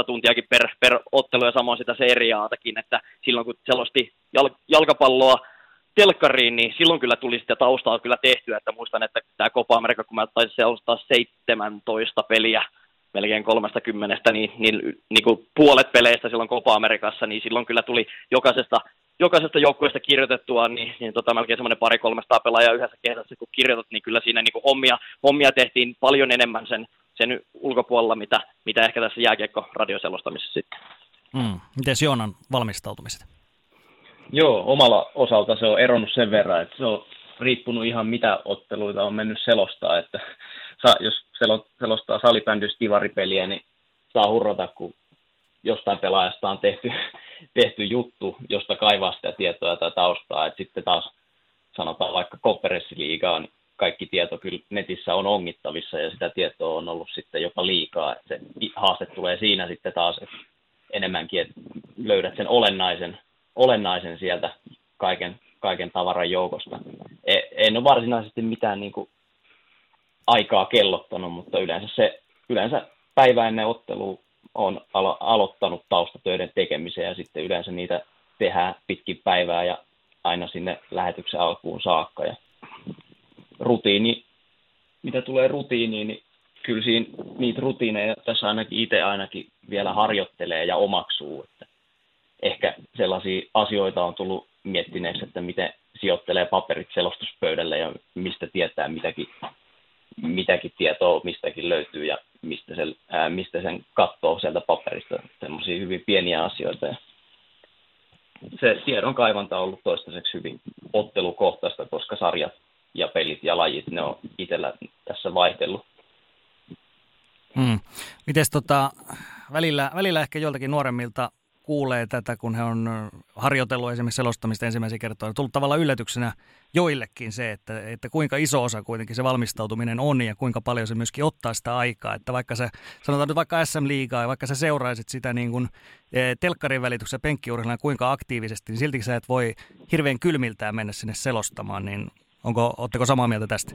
10-12 tuntiakin per, per ottelu ja samoin sitä seriaatakin, että silloin kun selosti jal, jalkapalloa telkkariin, niin silloin kyllä tuli sitä taustaa kyllä tehtyä, että muistan, että tämä Copa America, kun mä taisin selostaa 17 peliä melkein 30, niin, niin, niin kuin puolet peleistä silloin Copa Amerikassa, niin silloin kyllä tuli jokaisesta, jokaisesta joukkueesta kirjoitettua, niin, niin tota, melkein semmoinen pari 300 pelaajaa yhdessä kehdassa, kun kirjoitat, niin kyllä siinä niin kuin hommia, hommia tehtiin paljon enemmän sen, sen ulkopuolella, mitä, mitä ehkä tässä jääkiekko-radioselostamisessa sitten. Mm. Miten Joonan valmistautumiset? Joo, omalla osalta se on eronnut sen verran, että se on riippunut ihan mitä otteluita on mennyt selostaa, että jos selostaa salibändys divaripeliä, niin saa hurrata, kun jostain pelaajasta on tehty, tehty juttu, josta kaivaa sitä tietoa tai taustaa, että sitten taas sanotaan vaikka konferenssiliigaa, niin kaikki tieto kyllä netissä on ongittavissa ja sitä tietoa on ollut sitten jopa liikaa. Että se haaste tulee siinä sitten taas että enemmänkin, että löydät sen olennaisen, olennaisen sieltä kaiken, kaiken tavaran joukosta. E, en ole varsinaisesti mitään niin kuin aikaa kellottanut, mutta yleensä, se, yleensä päivä ennen ottelua on alo- aloittanut taustatöiden tekemisen ja sitten yleensä niitä tehdään pitkin päivää ja aina sinne lähetyksen alkuun saakka. Ja rutiini, mitä tulee rutiiniin, niin kyllä siinä niitä rutiineja tässä ainakin itse ainakin vielä harjoittelee ja omaksuu. Että ehkä sellaisia asioita on tullut miettineeksi, että miten sijoittelee paperit selostuspöydälle ja mistä tietää mitäkin, mitäkin tietoa mistäkin löytyy ja mistä sen, ää, mistä sen katsoo sieltä paperista. Sellaisia hyvin pieniä asioita. Ja se tiedon kaivanta on ollut toistaiseksi hyvin ottelukohtaista, koska sarjat ja pelit ja lajit, ne on itsellä tässä vaihdellut. Hmm. Miten tota, välillä, välillä ehkä joltakin nuoremmilta kuulee tätä, kun he on harjoitellut esimerkiksi selostamista ensimmäisiä kertoja. Tullut tavallaan yllätyksenä joillekin se, että, että kuinka iso osa kuitenkin se valmistautuminen on ja kuinka paljon se myöskin ottaa sitä aikaa. Että vaikka se, sanotaan nyt vaikka SM-liigaa ja vaikka sä seuraisit sitä niin kuin e, telkkarin välityksessä penkkiurheiluna kuinka aktiivisesti, niin silti sä et voi hirveän kylmiltään mennä sinne selostamaan. Niin onko, ootteko samaa mieltä tästä?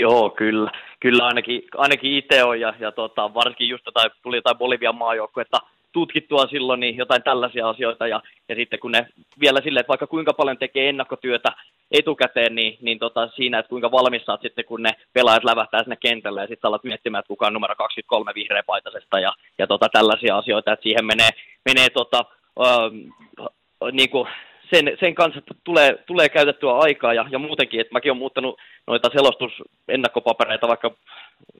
Joo, kyllä. Kyllä ainakin, ainakin itse on ja, ja tota, varsinkin just jotain, tuli jotain Bolivian maajoukkuetta tutkittua silloin, niin jotain tällaisia asioita. Ja, ja sitten kun ne vielä silleen, että vaikka kuinka paljon tekee ennakkotyötä etukäteen, niin, niin tota, siinä, että kuinka valmis saat sitten, kun ne pelaajat lävähtää sinne kentälle ja sitten alat miettimään, että kuka on numero 23 vihreäpaitasesta ja, ja tota, tällaisia asioita, että siihen menee, menee tota, äh, niin kuin sen, sen kanssa tulee, tulee käytettyä aikaa ja, ja muutenkin, että mäkin olen muuttanut noita selostusennakkopapereita, vaikka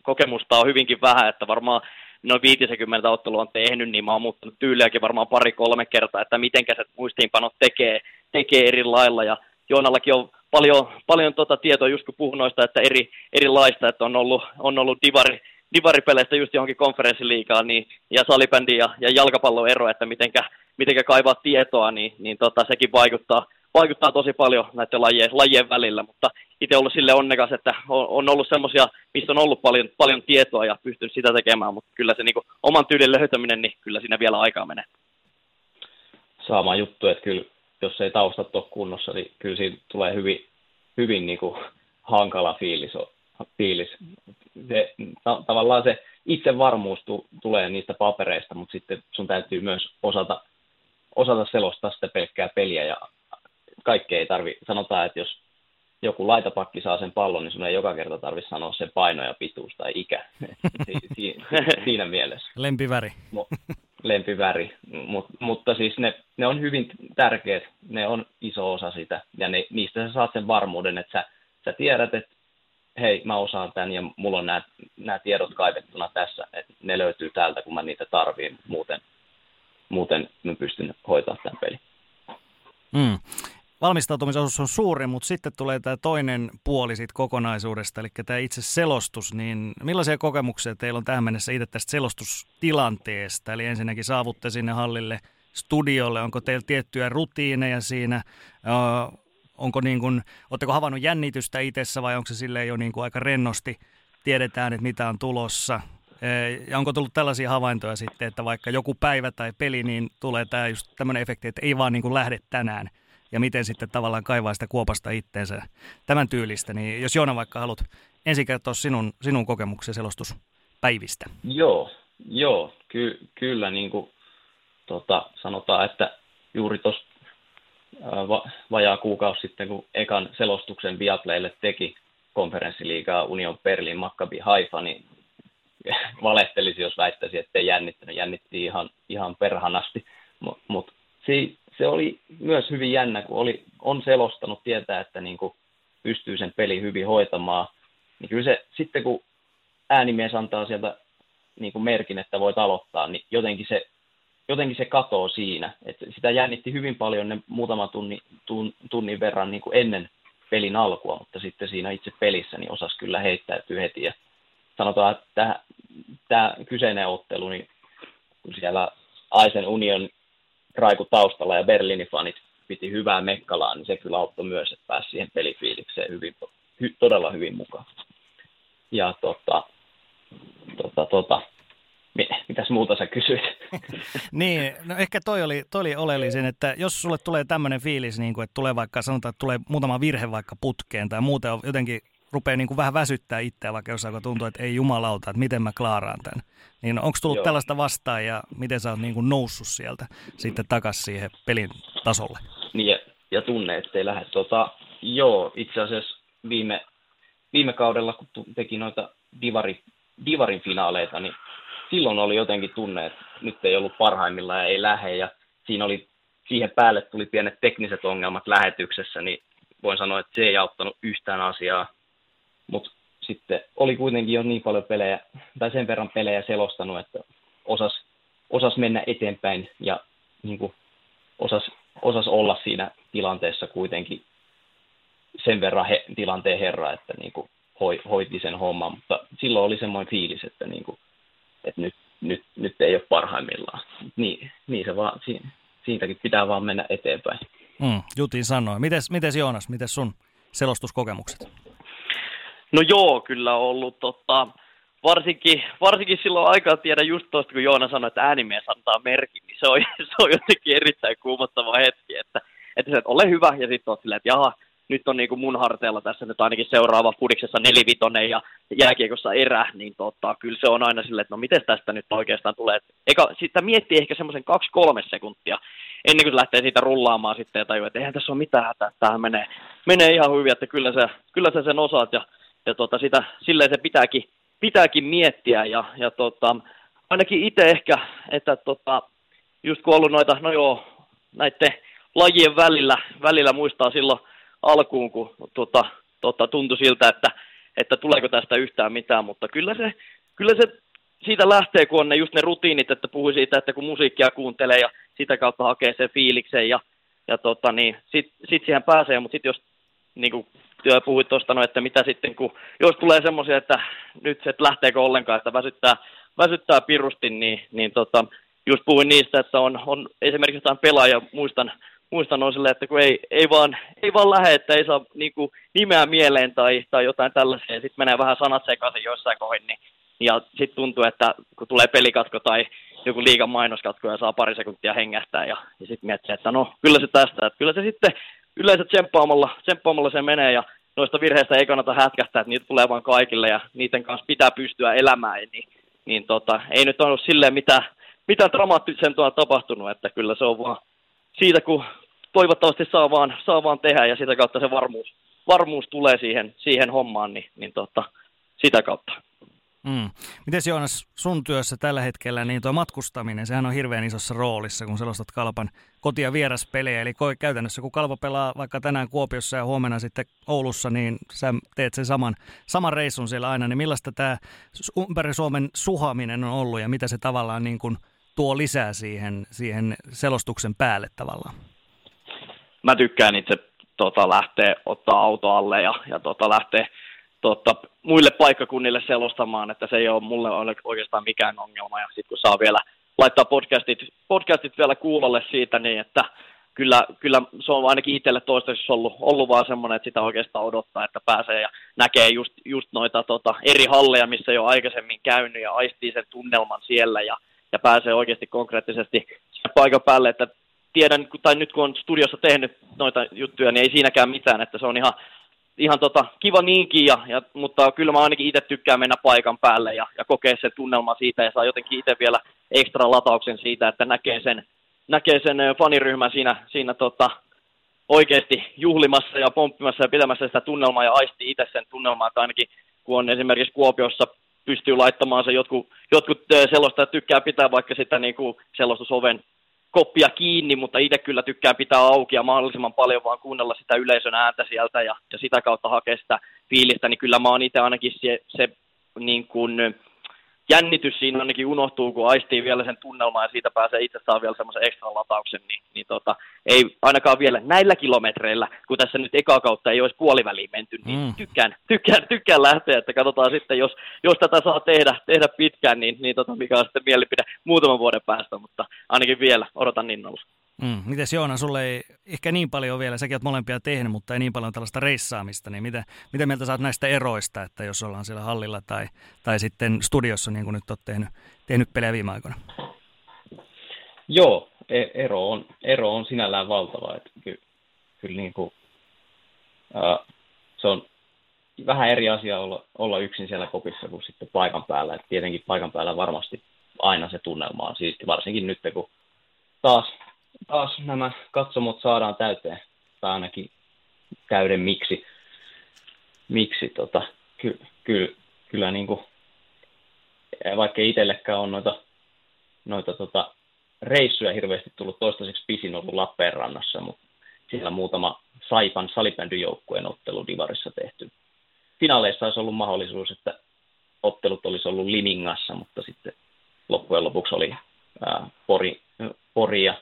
kokemusta on hyvinkin vähän, että varmaan noin 50 ottelua on tehnyt, niin mä oon muuttanut tyyliäkin varmaan pari-kolme kertaa, että miten se muistiinpanot tekee, tekee eri lailla. Ja Joonallakin on paljon, paljon tota tietoa, just kun puhun noista, että eri, erilaista, että on ollut, on ollut divari, divaripeleistä just johonkin konferenssiliigaan, niin, ja salibändi ja, ja jalkapallon ero, että mitenkä, mitenkä kaivaa tietoa, niin, niin tota, sekin vaikuttaa, vaikuttaa tosi paljon näiden lajien, lajien välillä, mutta itse ollut sille onnekas, että on, on ollut semmoisia, missä on ollut paljon, paljon tietoa ja pystynyt sitä tekemään, mutta kyllä se niin kuin, oman tyylin löytäminen, niin kyllä siinä vielä aikaa menee. Sama juttu, että kyllä jos ei taustat ole kunnossa, niin kyllä siinä tulee hyvin, hyvin niin kuin hankala fiilis, fiilis. Se, ta- tavallaan se itsevarmuus tu- tulee niistä papereista, mutta sitten sun täytyy myös osata, osata selostaa sitä pelkkää peliä ja kaikkea ei tarvi, sanotaan, että jos joku laitapakki saa sen pallon, niin sun ei joka kerta tarvitse sanoa sen paino ja pituus tai ikä. si- si- siinä mielessä. Lempiväri. lempiväri, Mut, mutta siis ne, ne on hyvin tärkeät, ne on iso osa sitä, ja ne, niistä sä saat sen varmuuden, että sä, sä tiedät, että hei, mä osaan tämän ja mulla on nämä, nämä tiedot kaivettuna tässä, että ne löytyy täältä, kun mä niitä tarviin, muuten, muuten mä pystyn hoitamaan tämän pelin. Mm. Valmistautumisosuus on suuri, mutta sitten tulee tämä toinen puoli siitä kokonaisuudesta, eli tämä itse selostus, niin millaisia kokemuksia teillä on tähän mennessä itse tästä selostustilanteesta? Eli ensinnäkin saavutte sinne hallille studiolle, onko teillä tiettyjä rutiineja siinä, onko niin kuin, oletteko havainnut jännitystä itsessä vai onko se silleen jo niin kuin aika rennosti, tiedetään, että mitä on tulossa. Ja onko tullut tällaisia havaintoja sitten, että vaikka joku päivä tai peli, niin tulee tämä just tämmöinen efekti, että ei vaan niin kuin lähde tänään. Ja miten sitten tavallaan kaivaa sitä kuopasta itteensä tämän tyylistä. Niin jos Joona vaikka haluat ensin kertoa sinun, sinun kokemuksen selostuspäivistä. Joo, joo ky- kyllä niin kuin, tota, sanotaan, että juuri tuossa va- vajaa kuukausi sitten, kun ekan selostuksen Viaplaylle teki konferenssiliigaa Union Berlin Maccabi Haifa, niin valehtelisi, jos väittäisi, että ei jännittänyt. Jännitti ihan, ihan perhanasti, mutta mut se, se, oli myös hyvin jännä, kun oli, on selostanut, tietää, että niin kuin pystyy sen peli hyvin hoitamaan. Niin kyllä se sitten, kun äänimies antaa sieltä niin kuin merkin, että voit aloittaa, niin jotenkin se, jotenkin se katoo siinä. että sitä jännitti hyvin paljon ne muutama tunni, tun, tunnin verran niin kuin ennen pelin alkua, mutta sitten siinä itse pelissä niin osasi kyllä heittäytyä heti. Ja sanotaan, että tämä kyseinen ottelu, niin kun siellä Aisen Union raiku taustalla ja Berliinin fanit piti hyvää mekkalaa, niin se kyllä auttoi myös, että pääsi siihen pelifiilikseen hyvin, hy, todella hyvin mukaan. Ja tota, tota, tota, mitäs muuta sä kysyit? niin, no ehkä toi oli, toi oli oleellisin, että jos sulle tulee tämmöinen fiilis, niin kuin, että tulee vaikka, sanotaan, että tulee muutama virhe vaikka putkeen tai muuten on jotenkin rupeaa niin kuin vähän väsyttää itseä, vaikka jossain tuntuu, että ei jumalauta, että miten mä klaaraan tämän. Niin onko tullut Joo. tällaista vastaan ja miten sä oot niin kuin noussut sieltä sitten takaisin siihen pelin tasolle? Niin ja, ja tunne, ettei lähde. Tota, joo, itse asiassa viime, viime kaudella, kun teki noita divari, divarin finaaleita, niin silloin oli jotenkin tunne, että nyt ei ollut parhaimmillaan ja ei lähe. Ja siinä oli, siihen päälle tuli pienet tekniset ongelmat lähetyksessä, niin voin sanoa, että se ei auttanut yhtään asiaa. Mutta sitten oli kuitenkin jo niin paljon pelejä, tai sen verran pelejä selostanut, että osas, osas mennä eteenpäin ja niin kuin, osas, osas olla siinä tilanteessa kuitenkin sen verran he, tilanteen herra, että niin kuin, hoi, hoiti sen homman, mutta silloin oli semmoinen fiilis, että, niin kuin, että nyt, nyt, nyt ei ole parhaimmillaan. Niin, niin se vaan, siitäkin pitää vaan mennä eteenpäin. Mm, Jutin sanoi. Mites, mites Joonas, mites sun selostuskokemukset? No joo, kyllä on ollut tota, varsinkin, varsinkin silloin aikaa tiedä just tuosta, kun Joona sanoi, että äänimies antaa merkin, niin se on, se on jotenkin erittäin kuumottava hetki, että, että se, että ole hyvä ja sitten on silleen, että jaha, nyt on niin kuin mun harteilla tässä nyt ainakin seuraava pudiksessa nelivitonen ja jääkiekossa erä, niin tota, kyllä se on aina silleen, että no miten tästä nyt oikeastaan tulee. Eka, sitä miettii ehkä semmoisen kaksi-kolme sekuntia ennen kuin se lähtee siitä rullaamaan sitten ja tajuu, että eihän tässä ole mitään hätää, tämähän menee, menee ihan hyvin, että kyllä sä, kyllä sä sen osaat ja ja tota, sitä, silleen se pitääkin, pitääkin miettiä ja, ja tota, ainakin itse ehkä, että tota, just kun ollut noita, no joo, näiden lajien välillä, välillä muistaa silloin alkuun, kun tota, tota, tuntui siltä, että, että tuleeko tästä yhtään mitään, mutta kyllä se, kyllä se siitä lähtee, kun on ne, just ne rutiinit, että puhui siitä, että kun musiikkia kuuntelee ja sitä kautta hakee sen fiiliksen ja, ja tota, niin, sitten sit siihen pääsee, mutta sitten jos niin kuin puhuit tuosta, no, että mitä sitten, kun jos tulee semmoisia, että nyt se, lähteekö ollenkaan, että väsyttää, väsyttää pirusti, niin, niin tota, just puhuin niistä, että on, on esimerkiksi jotain pelaaja, muistan, muistan on sille, että kun ei, ei, vaan, ei vaan lähde, että ei saa niin kuin, nimeä mieleen tai, tai jotain tällaisia, ja sitten menee vähän sanat sekaisin joissain kohdin, niin, ja sitten tuntuu, että kun tulee pelikatko tai joku liigan mainoskatko ja saa pari sekuntia hengähtää, ja, ja sitten miettii, että no kyllä se tästä, että kyllä se sitten yleensä tsemppaamalla, tsemppaamalla se menee ja noista virheistä ei kannata hätkähtää, että niitä tulee vaan kaikille ja niiden kanssa pitää pystyä elämään, niin, niin tota, ei nyt ollut silleen mitään, mitään dramaattisempaa tapahtunut, että kyllä se on vaan siitä, kun toivottavasti saa vaan, saa vaan tehdä ja sitä kautta se varmuus, varmuus tulee siihen, siihen hommaan, niin, niin tota, sitä kautta. Mm. Miten Joonas, sun työssä tällä hetkellä, niin tuo matkustaminen, sehän on hirveän isossa roolissa, kun selostat Kalpan koti- ja vieraspelejä. Eli käytännössä, kun Kalpa pelaa vaikka tänään Kuopiossa ja huomenna sitten Oulussa, niin sä teet sen saman, saman reissun siellä aina. Niin millaista tämä ympäri Suomen suhaminen on ollut ja mitä se tavallaan niin kuin tuo lisää siihen, siihen selostuksen päälle tavallaan? Mä tykkään itse tota, lähteä ottaa auto alle ja, ja tota, lähteä tota, muille paikkakunnille selostamaan, että se ei ole mulle oikeastaan mikään ongelma. Ja sitten kun saa vielä laittaa podcastit, podcastit vielä kuulolle siitä, niin että kyllä, kyllä se on ainakin itselle toistaiseksi ollut, ollut vaan semmoinen, että sitä oikeastaan odottaa, että pääsee ja näkee just, just noita tota, eri halleja, missä ole aikaisemmin käynyt ja aistii sen tunnelman siellä ja, ja pääsee oikeasti konkreettisesti paikan päälle, että tiedän, tai nyt kun on studiossa tehnyt noita juttuja, niin ei siinäkään mitään, että se on ihan ihan tota, kiva niinkin, ja, ja, mutta kyllä mä ainakin itse tykkään mennä paikan päälle ja, ja kokea sen tunnelma siitä ja saa jotenkin itse vielä ekstra latauksen siitä, että näkee sen, näkee sen faniryhmän siinä, siinä tota, oikeasti juhlimassa ja pomppimassa ja pitämässä sitä tunnelmaa ja aisti itse sen tunnelmaa, että ainakin kun on esimerkiksi Kuopiossa pystyy laittamaan se jotkut, jotkut selostajat tykkää pitää vaikka sitä niin kuin selostusoven koppia kiinni, mutta itse kyllä tykkään pitää auki ja mahdollisimman paljon vaan kuunnella sitä yleisön ääntä sieltä ja, ja sitä kautta hakea sitä fiilistä, niin kyllä mä oon itse ainakin se, se niin kuin, jännitys siinä ainakin unohtuu, kun aistii vielä sen tunnelman ja siitä pääsee itse saa vielä semmoisen ekstra latauksen, niin, niin tota, ei ainakaan vielä näillä kilometreillä, kun tässä nyt eka kautta ei olisi puoliväliin menty, niin mm. tykkään, tykkään, tykkään lähteä, että katsotaan sitten, jos, jos tätä saa tehdä, tehdä pitkään, niin, niin tota, mikä on sitten mielipide muutaman vuoden päästä, mutta ainakin vielä odotan innolla. Mm. Mites Joona, sulle ei ehkä niin paljon vielä, säkin oot molempia tehnyt, mutta ei niin paljon tällaista reissaamista, niin miten, miten mieltä saat näistä eroista, että jos ollaan siellä hallilla tai, tai sitten studiossa, niin kuin nyt oot tehnyt, tehnyt pelejä viime aikoina? Joo, e- ero on, ero on sinällään valtava, että kyllä, kyllä niin kuin, äh, se on vähän eri asia olla, olla yksin siellä kopissa kuin sitten paikan päällä, että tietenkin paikan päällä varmasti aina se tunnelma on siisti, varsinkin nyt kun taas taas nämä katsomot saadaan täyteen, tai ainakin täyden miksi, miksi tota, ky, ky, kyllä niin kuin, vaikka itsellekään on noita, noita tota, reissuja hirveästi tullut toistaiseksi pisin ollut Lappeenrannassa, mutta siellä muutama Saipan salibändyjoukkueen ottelu Divarissa tehty. Finaaleissa olisi ollut mahdollisuus, että ottelut olisi ollut Limingassa, mutta sitten loppujen lopuksi oli ää, Pori, Pori ja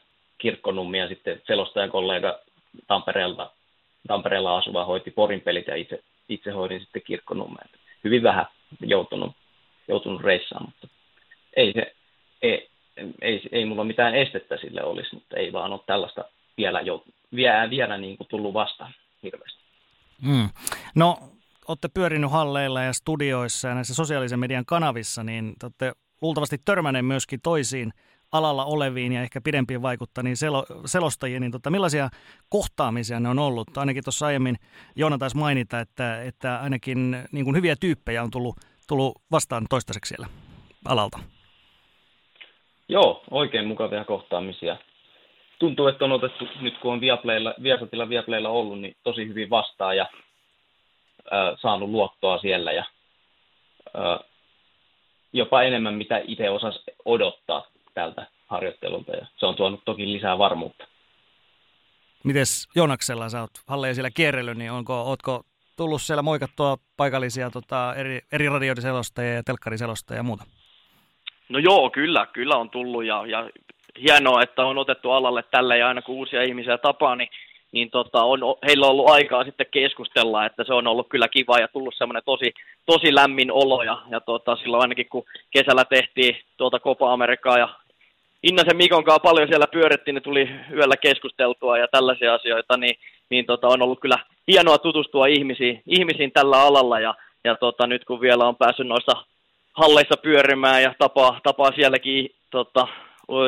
Kirkkonummi ja sitten selostajakollega Tampereelta, Tampereella asuva hoiti Porin pelit ja itse, itse hoidin sitten Kirkkonummeen. Hyvin vähän joutunut, joutunut reissaan, mutta ei, se, ei, ei, ei mulla mitään estettä sille olisi, mutta ei vaan ole tällaista vielä, jout, vielä, vielä niin kuin tullut vastaan hirveästi. Mm. No, olette pyörinyt halleilla ja studioissa ja näissä sosiaalisen median kanavissa, niin olette luultavasti törmänneet myöskin toisiin alalla oleviin ja ehkä pidempiin vaikuttaneisiin selo, selostajiin, niin tota, millaisia kohtaamisia ne on ollut? Ainakin tuossa aiemmin Joona taisi mainita, että, että ainakin niin kuin hyviä tyyppejä on tullut, tullut vastaan toistaiseksi siellä alalta. Joo, oikein mukavia kohtaamisia. Tuntuu, että on otettu, nyt kun on Viaplaylla, Viasatilla Viaplaylla ollut, niin tosi hyvin vastaan ja äh, saanut luottoa siellä ja äh, jopa enemmän, mitä itse osasi odottaa tältä harjoittelulta ja se on tuonut toki lisää varmuutta. Mites Jonaksella, sä oot Halle siellä kierrellyt, niin onko, ootko tullut siellä moikattua paikallisia tota, eri, eri radioselostajia ja telkkariselostajia ja muuta? No joo, kyllä, kyllä on tullut ja, ja hienoa, että on otettu alalle tälle ja aina kun uusia ihmisiä tapaa, niin, niin tota, on, heillä on ollut aikaa sitten keskustella, että se on ollut kyllä kiva ja tullut semmoinen tosi, tosi lämmin olo ja, ja tota, silloin ainakin kun kesällä tehtiin tuota Copa Amerikaa ja Innasen Mikon kanssa paljon siellä pyörittiin, niin tuli yöllä keskusteltua ja tällaisia asioita, niin, niin tota, on ollut kyllä hienoa tutustua ihmisiin, ihmisiin tällä alalla ja, ja tota, nyt kun vielä on päässyt noissa halleissa pyörimään ja tapaa, tapaa sielläkin tota,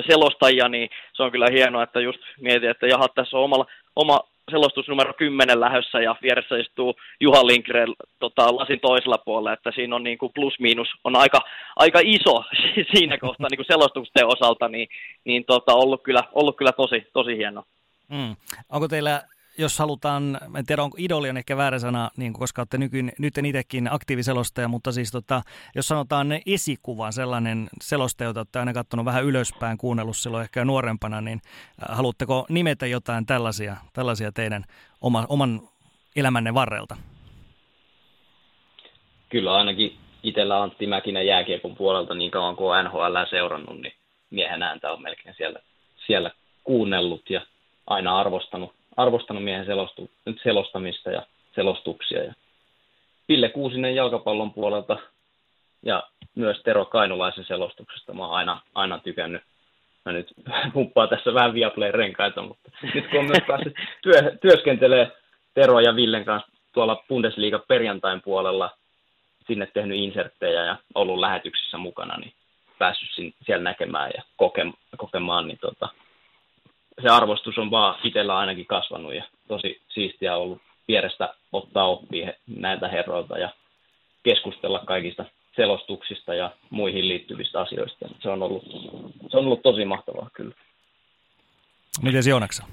selostajia, niin se on kyllä hienoa, että just mietin, että jaha, tässä on omalla, oma selostus numero 10 lähössä ja vieressä istuu Juha Lindgren tota, lasin toisella puolella, että siinä on niin kuin plus-miinus on aika, aika iso siinä kohtaa niin kuin selostusten osalta, niin, niin tota, ollut, kyllä, ollut kyllä tosi, tosi hieno. Mm. Onko teillä jos halutaan, en tiedä onko idoli on ehkä väärä sana, niin koska olette nykyin, nyt itsekin aktiiviselostaja, mutta siis tota, jos sanotaan esikuva, sellainen selostaja, jota olette aina katsonut vähän ylöspäin, kuunnellut silloin ehkä nuorempana, niin äh, haluatteko nimetä jotain tällaisia, tällaisia teidän oma, oman elämänne varrelta? Kyllä ainakin itsellä Antti Mäkinen jääkiekon puolelta niin kauan kuin NHL seurannut, niin miehen ääntä on melkein siellä, siellä kuunnellut ja aina arvostanut arvostanut miehen selostu, selostamista ja selostuksia. Ja Ville Kuusinen jalkapallon puolelta ja myös Tero Kainulaisen selostuksesta mä oon aina, aina tykännyt. Mä nyt pumppaan tässä vähän Viaplay renkaita, mutta nyt kun on myös päässyt työ, työskentelee Tero ja Villen kanssa tuolla Bundesliga perjantain puolella, sinne tehnyt inserttejä ja ollut lähetyksissä mukana, niin päässyt siellä näkemään ja kokemaan, niin tota, se arvostus on vaan itsellä ainakin kasvanut ja tosi siistiä ollut vierestä ottaa oppia näiltä herroilta ja keskustella kaikista selostuksista ja muihin liittyvistä asioista. Se on ollut, se on ollut tosi mahtavaa kyllä. Miten Joonaksa?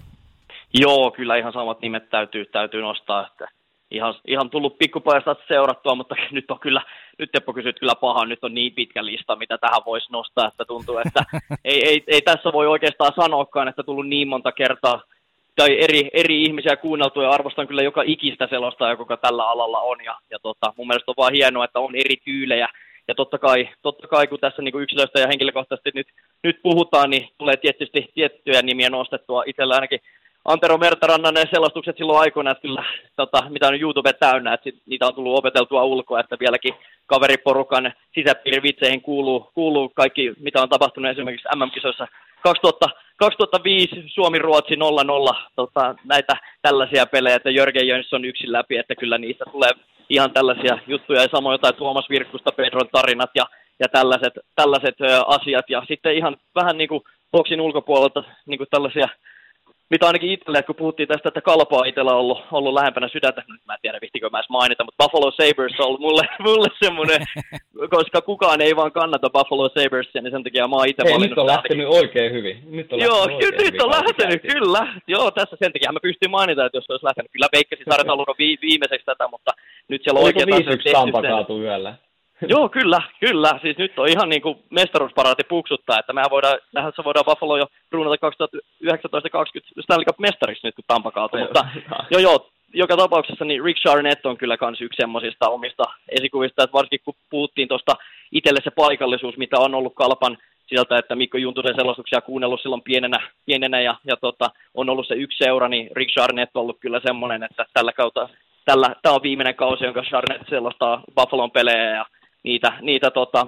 Joo, kyllä ihan samat nimet täytyy, täytyy nostaa, että ihan, ihan tullut pikkupajasta seurattua, mutta nyt on kyllä, nyt Teppo kysyt kyllä paha, nyt on niin pitkä lista, mitä tähän voisi nostaa, että tuntuu, että ei, ei, ei, tässä voi oikeastaan sanoakaan, että tullut niin monta kertaa tai eri, eri ihmisiä kuunneltu ja arvostan kyllä joka ikistä selosta, joka tällä alalla on ja, ja tota, mun mielestä on vaan hienoa, että on eri tyylejä ja totta kai, totta kai kun tässä niin yksilöistä ja henkilökohtaisesti nyt, nyt puhutaan, niin tulee tietysti tiettyjä nimiä nostettua itsellä ainakin Antero Mertarannan selostukset silloin aikoina, että kyllä, tota, mitä on YouTube täynnä, että sit, niitä on tullut opeteltua ulkoa, että vieläkin kaveriporukan sisäpiirivitseihin kuuluu, kuuluu kaikki, mitä on tapahtunut esimerkiksi MM-kisoissa 2000, 2005 Suomi-Ruotsi 0-0, tota, näitä tällaisia pelejä, että Jörgen Jönsson yksin läpi, että kyllä niistä tulee ihan tällaisia juttuja, ja samoin jotain Tuomas Virkkusta, Pedron tarinat ja, ja tällaiset, tällaiset ö, asiat, ja sitten ihan vähän niin kuin boksin ulkopuolelta niin kuin tällaisia mitä ainakin itselle, kun puhuttiin tästä, että kalpaa itsellä on ollut, ollut lähempänä sydäntä, nyt mä en tiedä vihtikö mä edes mainita, mutta Buffalo Sabres on ollut mulle, mulle semmoinen, koska kukaan ei vaan kannata Buffalo Sabresia, niin sen takia mä oon itse Hei, nyt on lähtenyt oikein hyvin. Nyt on Joo, lähtenyt kyllä nyt on hyvin lähtenyt, käyntiin. kyllä. Joo, tässä sen takia mä pystyn mainita, että jos olisi lähtenyt. Kyllä veikkasin sarjataulukon vi- viimeiseksi tätä, mutta nyt siellä on Oliko oikein taas 5-1 tehty Tampa kaatu yöllä? Joo, kyllä, kyllä. Siis nyt on ihan niin kuin mestaruusparaati puksuttaa, että mehän voidaan, tässä voidaan Buffalo jo ruunata 2019-2020 Stanley Cup mestariksi nyt, kun Tampa kaatui. Mutta joo, joo, joka tapauksessa niin Rick Charnett on kyllä kans yksi semmoisista omista esikuvista, että varsinkin kun puhuttiin tuosta itselle se paikallisuus, mitä on ollut Kalpan sieltä, että Mikko Juntusen selostuksia kuunnellut silloin pienenä, pienenä ja, ja tota, on ollut se yksi seura, niin Rick Charnett on ollut kyllä semmoinen, että tällä kautta, tällä, tämä on viimeinen kausi, jonka Charnett selostaa Buffalon pelejä ja niitä, niitä tota,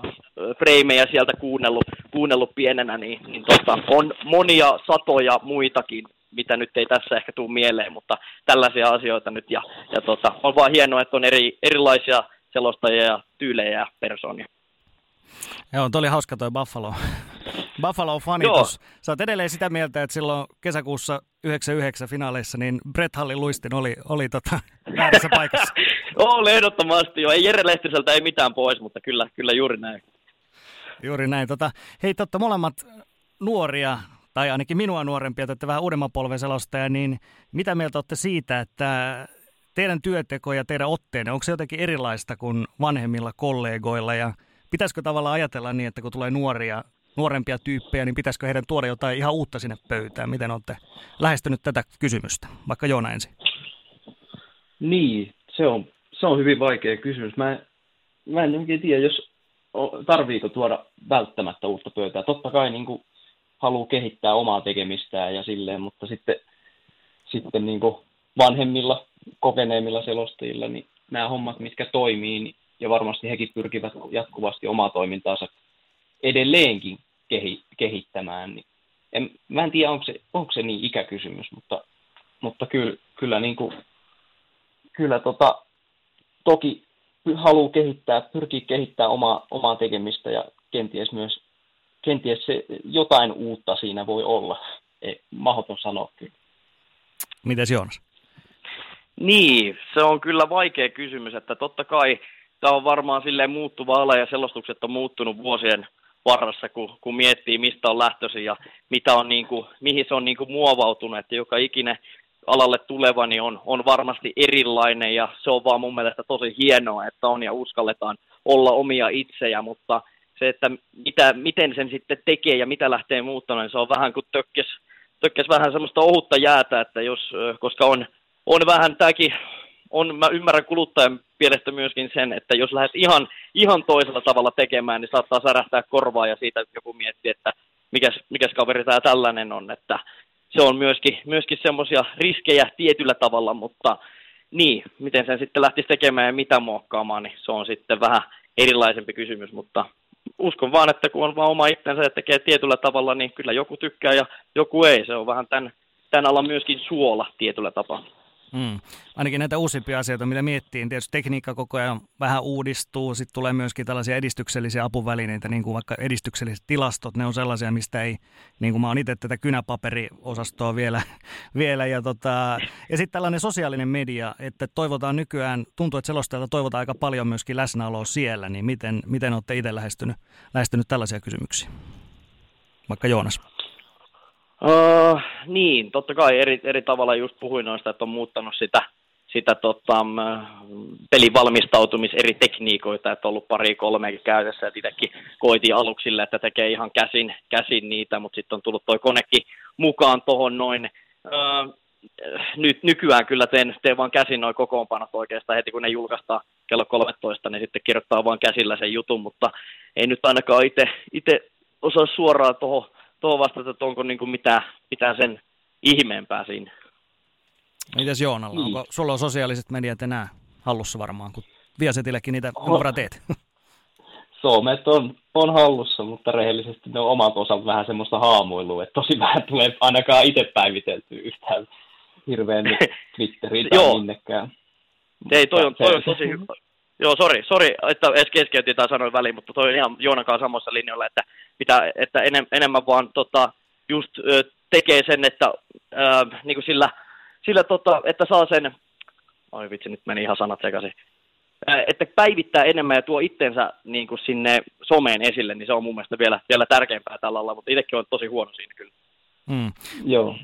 freimejä sieltä kuunnellut, kuunnellut pienenä, niin, niin tota, on monia satoja muitakin, mitä nyt ei tässä ehkä tule mieleen, mutta tällaisia asioita nyt. Ja, ja tota, on vaan hienoa, että on eri, erilaisia selostajia ja tyylejä ja persoonia. Joo, toi oli hauska toi Buffalo. Buffalo-fanitus. Sä oot edelleen sitä mieltä, että silloin kesäkuussa 99 finaaleissa, niin Brett Hallin luistin oli, oli tota, väärässä paikassa. Oli ehdottomasti jo. Ei Jere Lehtiseltä ei mitään pois, mutta kyllä, kyllä juuri näin. Juuri näin. Tota, hei, totta molemmat nuoria, tai ainakin minua nuorempia, että vähän uudemman polven selostaja, niin mitä mieltä olette siitä, että teidän työteko ja teidän otteenne, onko se jotenkin erilaista kuin vanhemmilla kollegoilla ja pitäisikö tavallaan ajatella niin, että kun tulee nuoria, nuorempia tyyppejä, niin pitäisikö heidän tuoda jotain ihan uutta sinne pöytään? Miten olette lähestynyt tätä kysymystä? Vaikka Joona ensin. Niin, se on, se on hyvin vaikea kysymys. Mä, mä en oikein tiedä, jos tarviiko tuoda välttämättä uutta pöytää. Totta kai niin kuin, haluaa kehittää omaa tekemistään ja silleen, mutta sitten, sitten niin kuin vanhemmilla, kokeneemmilla selostajilla, niin nämä hommat, mitkä toimii, niin, ja varmasti hekin pyrkivät jatkuvasti omaa toimintaansa edelleenkin kehi, kehittämään, niin en, mä en tiedä, onko se, onko se niin ikäkysymys, mutta, mutta kyllä, kyllä, niin kuin, kyllä tota, toki haluaa kehittää, pyrkii kehittää omaa, omaa tekemistä ja kenties myös kenties se jotain uutta siinä voi olla. Ei, mahdoton sanoa kyllä. Mites Joonas? Niin, se on kyllä vaikea kysymys, että totta kai tämä on varmaan silleen muuttuva ala ja selostukset on muuttunut vuosien varressa, kun, kun miettii, mistä on lähtöisin ja mitä on, niin kuin, mihin se on niin kuin muovautunut, että joka ikinen alalle tuleva niin on, on varmasti erilainen ja se on vaan mun mielestä tosi hienoa, että on ja uskalletaan olla omia itsejä, mutta se, että mitä, miten sen sitten tekee ja mitä lähtee muuttamaan, niin se on vähän kuin tökkes, tökkes vähän semmoista ohutta jäätä, että jos, koska on, on vähän tämäkin, on, mä ymmärrän kuluttajan mielestä myöskin sen, että jos lähdet ihan, ihan toisella tavalla tekemään, niin saattaa särähtää korvaa ja siitä joku miettii, että mikäs, mikäs kaveri tämä tällainen on, että se on myöskin, myöskin semmoisia riskejä tietyllä tavalla, mutta niin, miten sen sitten lähtisi tekemään ja mitä muokkaamaan, niin se on sitten vähän erilaisempi kysymys, mutta uskon vaan, että kun on vaan oma itsensä ja tekee tietyllä tavalla, niin kyllä joku tykkää ja joku ei. Se on vähän tämän, tämän alla myöskin suola tietyllä tapaa. Mm. Ainakin näitä uusimpia asioita, mitä miettiin. Tietysti tekniikka koko ajan vähän uudistuu. Sitten tulee myöskin tällaisia edistyksellisiä apuvälineitä, niin kuin vaikka edistykselliset tilastot. Ne on sellaisia, mistä ei, niin kuin mä oon itse tätä kynäpaperiosastoa vielä. vielä ja tota, ja sitten tällainen sosiaalinen media, että toivotaan nykyään, tuntuu, että selostajalta toivotaan aika paljon myöskin läsnäoloa siellä. Niin miten, miten olette itse lähestynyt, lähestynyt tällaisia kysymyksiä? Vaikka Joonas. Uh, niin, totta kai eri, eri tavalla just puhuin noista, että on muuttanut sitä, sitä tota, pelivalmistautumis eri tekniikoita, että on ollut pari kolme käytössä, että itsekin koitin aluksille, että tekee ihan käsin, käsin niitä, mutta sitten on tullut toi konekin mukaan tuohon noin. Uh, nyt nykyään kyllä teen, teen vaan käsin noin kokoonpanot oikeastaan heti, kun ne julkaistaan kello 13, niin sitten kirjoittaa vaan käsillä sen jutun, mutta ei nyt ainakaan itse osaa suoraan tuohon toho vastata, että onko niin kuin mitään, mitään sen ihmeempää siinä. Mitäs Joonalla? Niin. Onko sulla on sosiaaliset mediat enää hallussa varmaan, kun Viasetillekin niitä oh. teet? Somet on, on hallussa, mutta rehellisesti ne on omat osat vähän semmoista haamuilua, että tosi vähän tulee ainakaan itse päiviteltyä yhtään hirveän Twitteriin tai minnekään. Ei, toi on, toi on tosi hyvä. Joo, sori, sori, että edes keskeytin tai sanoin väliin, mutta toi on ihan Joonakaan samassa linjalla, että, pitää, että enem, enemmän vaan tota, just ö, tekee sen, että ö, niin kuin sillä, sillä tota, että saa sen, oi vitsi, nyt meni ihan sanat sekaisin, että päivittää enemmän ja tuo itsensä niin kuin sinne someen esille, niin se on mun mielestä vielä, vielä tärkeämpää tällä lailla, mutta itsekin on tosi huono siinä kyllä. Mm. Joo.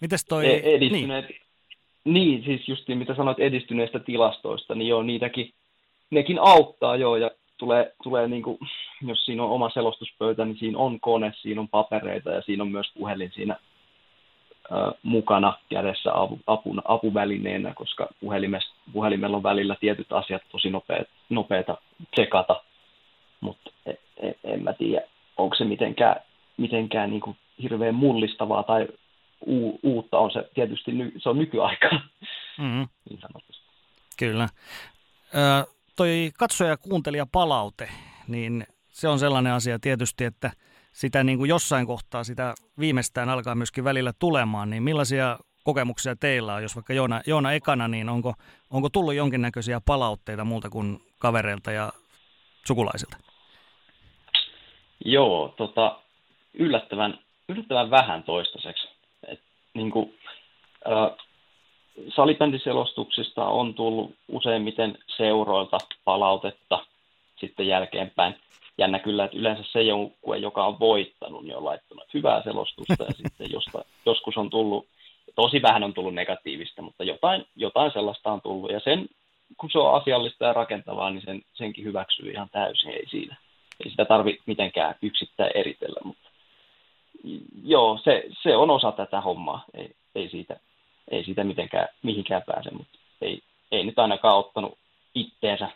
Mites toi... E- edistyneet, niin. niin, siis just niin, mitä sanoit edistyneistä tilastoista, niin joo, niitäkin, nekin auttaa joo, ja tulee, tulee niin kuin, jos siinä on oma selostuspöytä, niin siinä on kone, siinä on papereita ja siinä on myös puhelin siinä mukana kädessä apu, apuna, apuvälineenä, koska puhelimella on välillä tietyt asiat tosi nopeat, nopeita tsekata, mutta en, en, en mä tiedä, onko se mitenkään, mitenkään niin kuin hirveän mullistavaa tai u, uutta on se tietysti, ny, se on nykyaikaa. Mm-hmm. Niin Kyllä. Ö, toi katsoja kuuntelija palaute, niin se on sellainen asia tietysti, että sitä niin kuin jossain kohtaa sitä viimeistään alkaa myöskin välillä tulemaan, niin millaisia kokemuksia teillä on, jos vaikka Joona, Joona ekana, niin onko, onko tullut jonkinnäköisiä palautteita muuta kuin kavereilta ja sukulaisilta? Joo, tota, yllättävän, yllättävän vähän toistaiseksi niin kuin, äh, salibändiselostuksista on tullut useimmiten seuroilta palautetta sitten jälkeenpäin. Jännä kyllä, että yleensä se joukkue, joka on voittanut, niin on laittanut hyvää selostusta ja sitten josta, joskus on tullut, tosi vähän on tullut negatiivista, mutta jotain, jotain sellaista on tullut ja sen, kun se on asiallista ja rakentavaa, niin sen, senkin hyväksyy ihan täysin, ei siinä. Ei sitä tarvitse mitenkään yksittäin eritellä, mutta joo, se, se on osa tätä hommaa. Ei, ei, siitä, ei siitä mitenkään mihinkään pääse, mutta ei, ei nyt ainakaan ottanut itteensä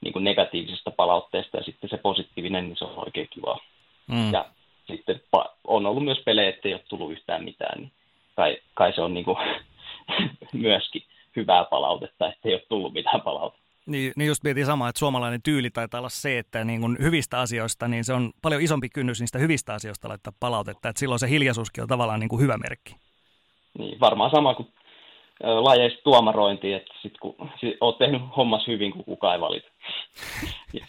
niin kuin negatiivisesta palautteesta ja sitten se positiivinen, niin se on oikein kiva. Mm. Ja sitten on ollut myös pelejä, ettei ole tullut yhtään mitään, niin kai, kai se on niin kuin myöskin hyvää palautetta, ettei ole tullut mitään palautetta. Niin, niin just mietin samaa, että suomalainen tyyli taitaa olla se, että niin kun hyvistä asioista, niin se on paljon isompi kynnys niistä hyvistä asioista laittaa palautetta, että silloin se hiljaisuuskin on tavallaan niin kuin hyvä merkki. Niin, varmaan sama kuin lajeista tuomarointi, että sit kun sit oot tehnyt hommas hyvin, kun kukaan ei valita.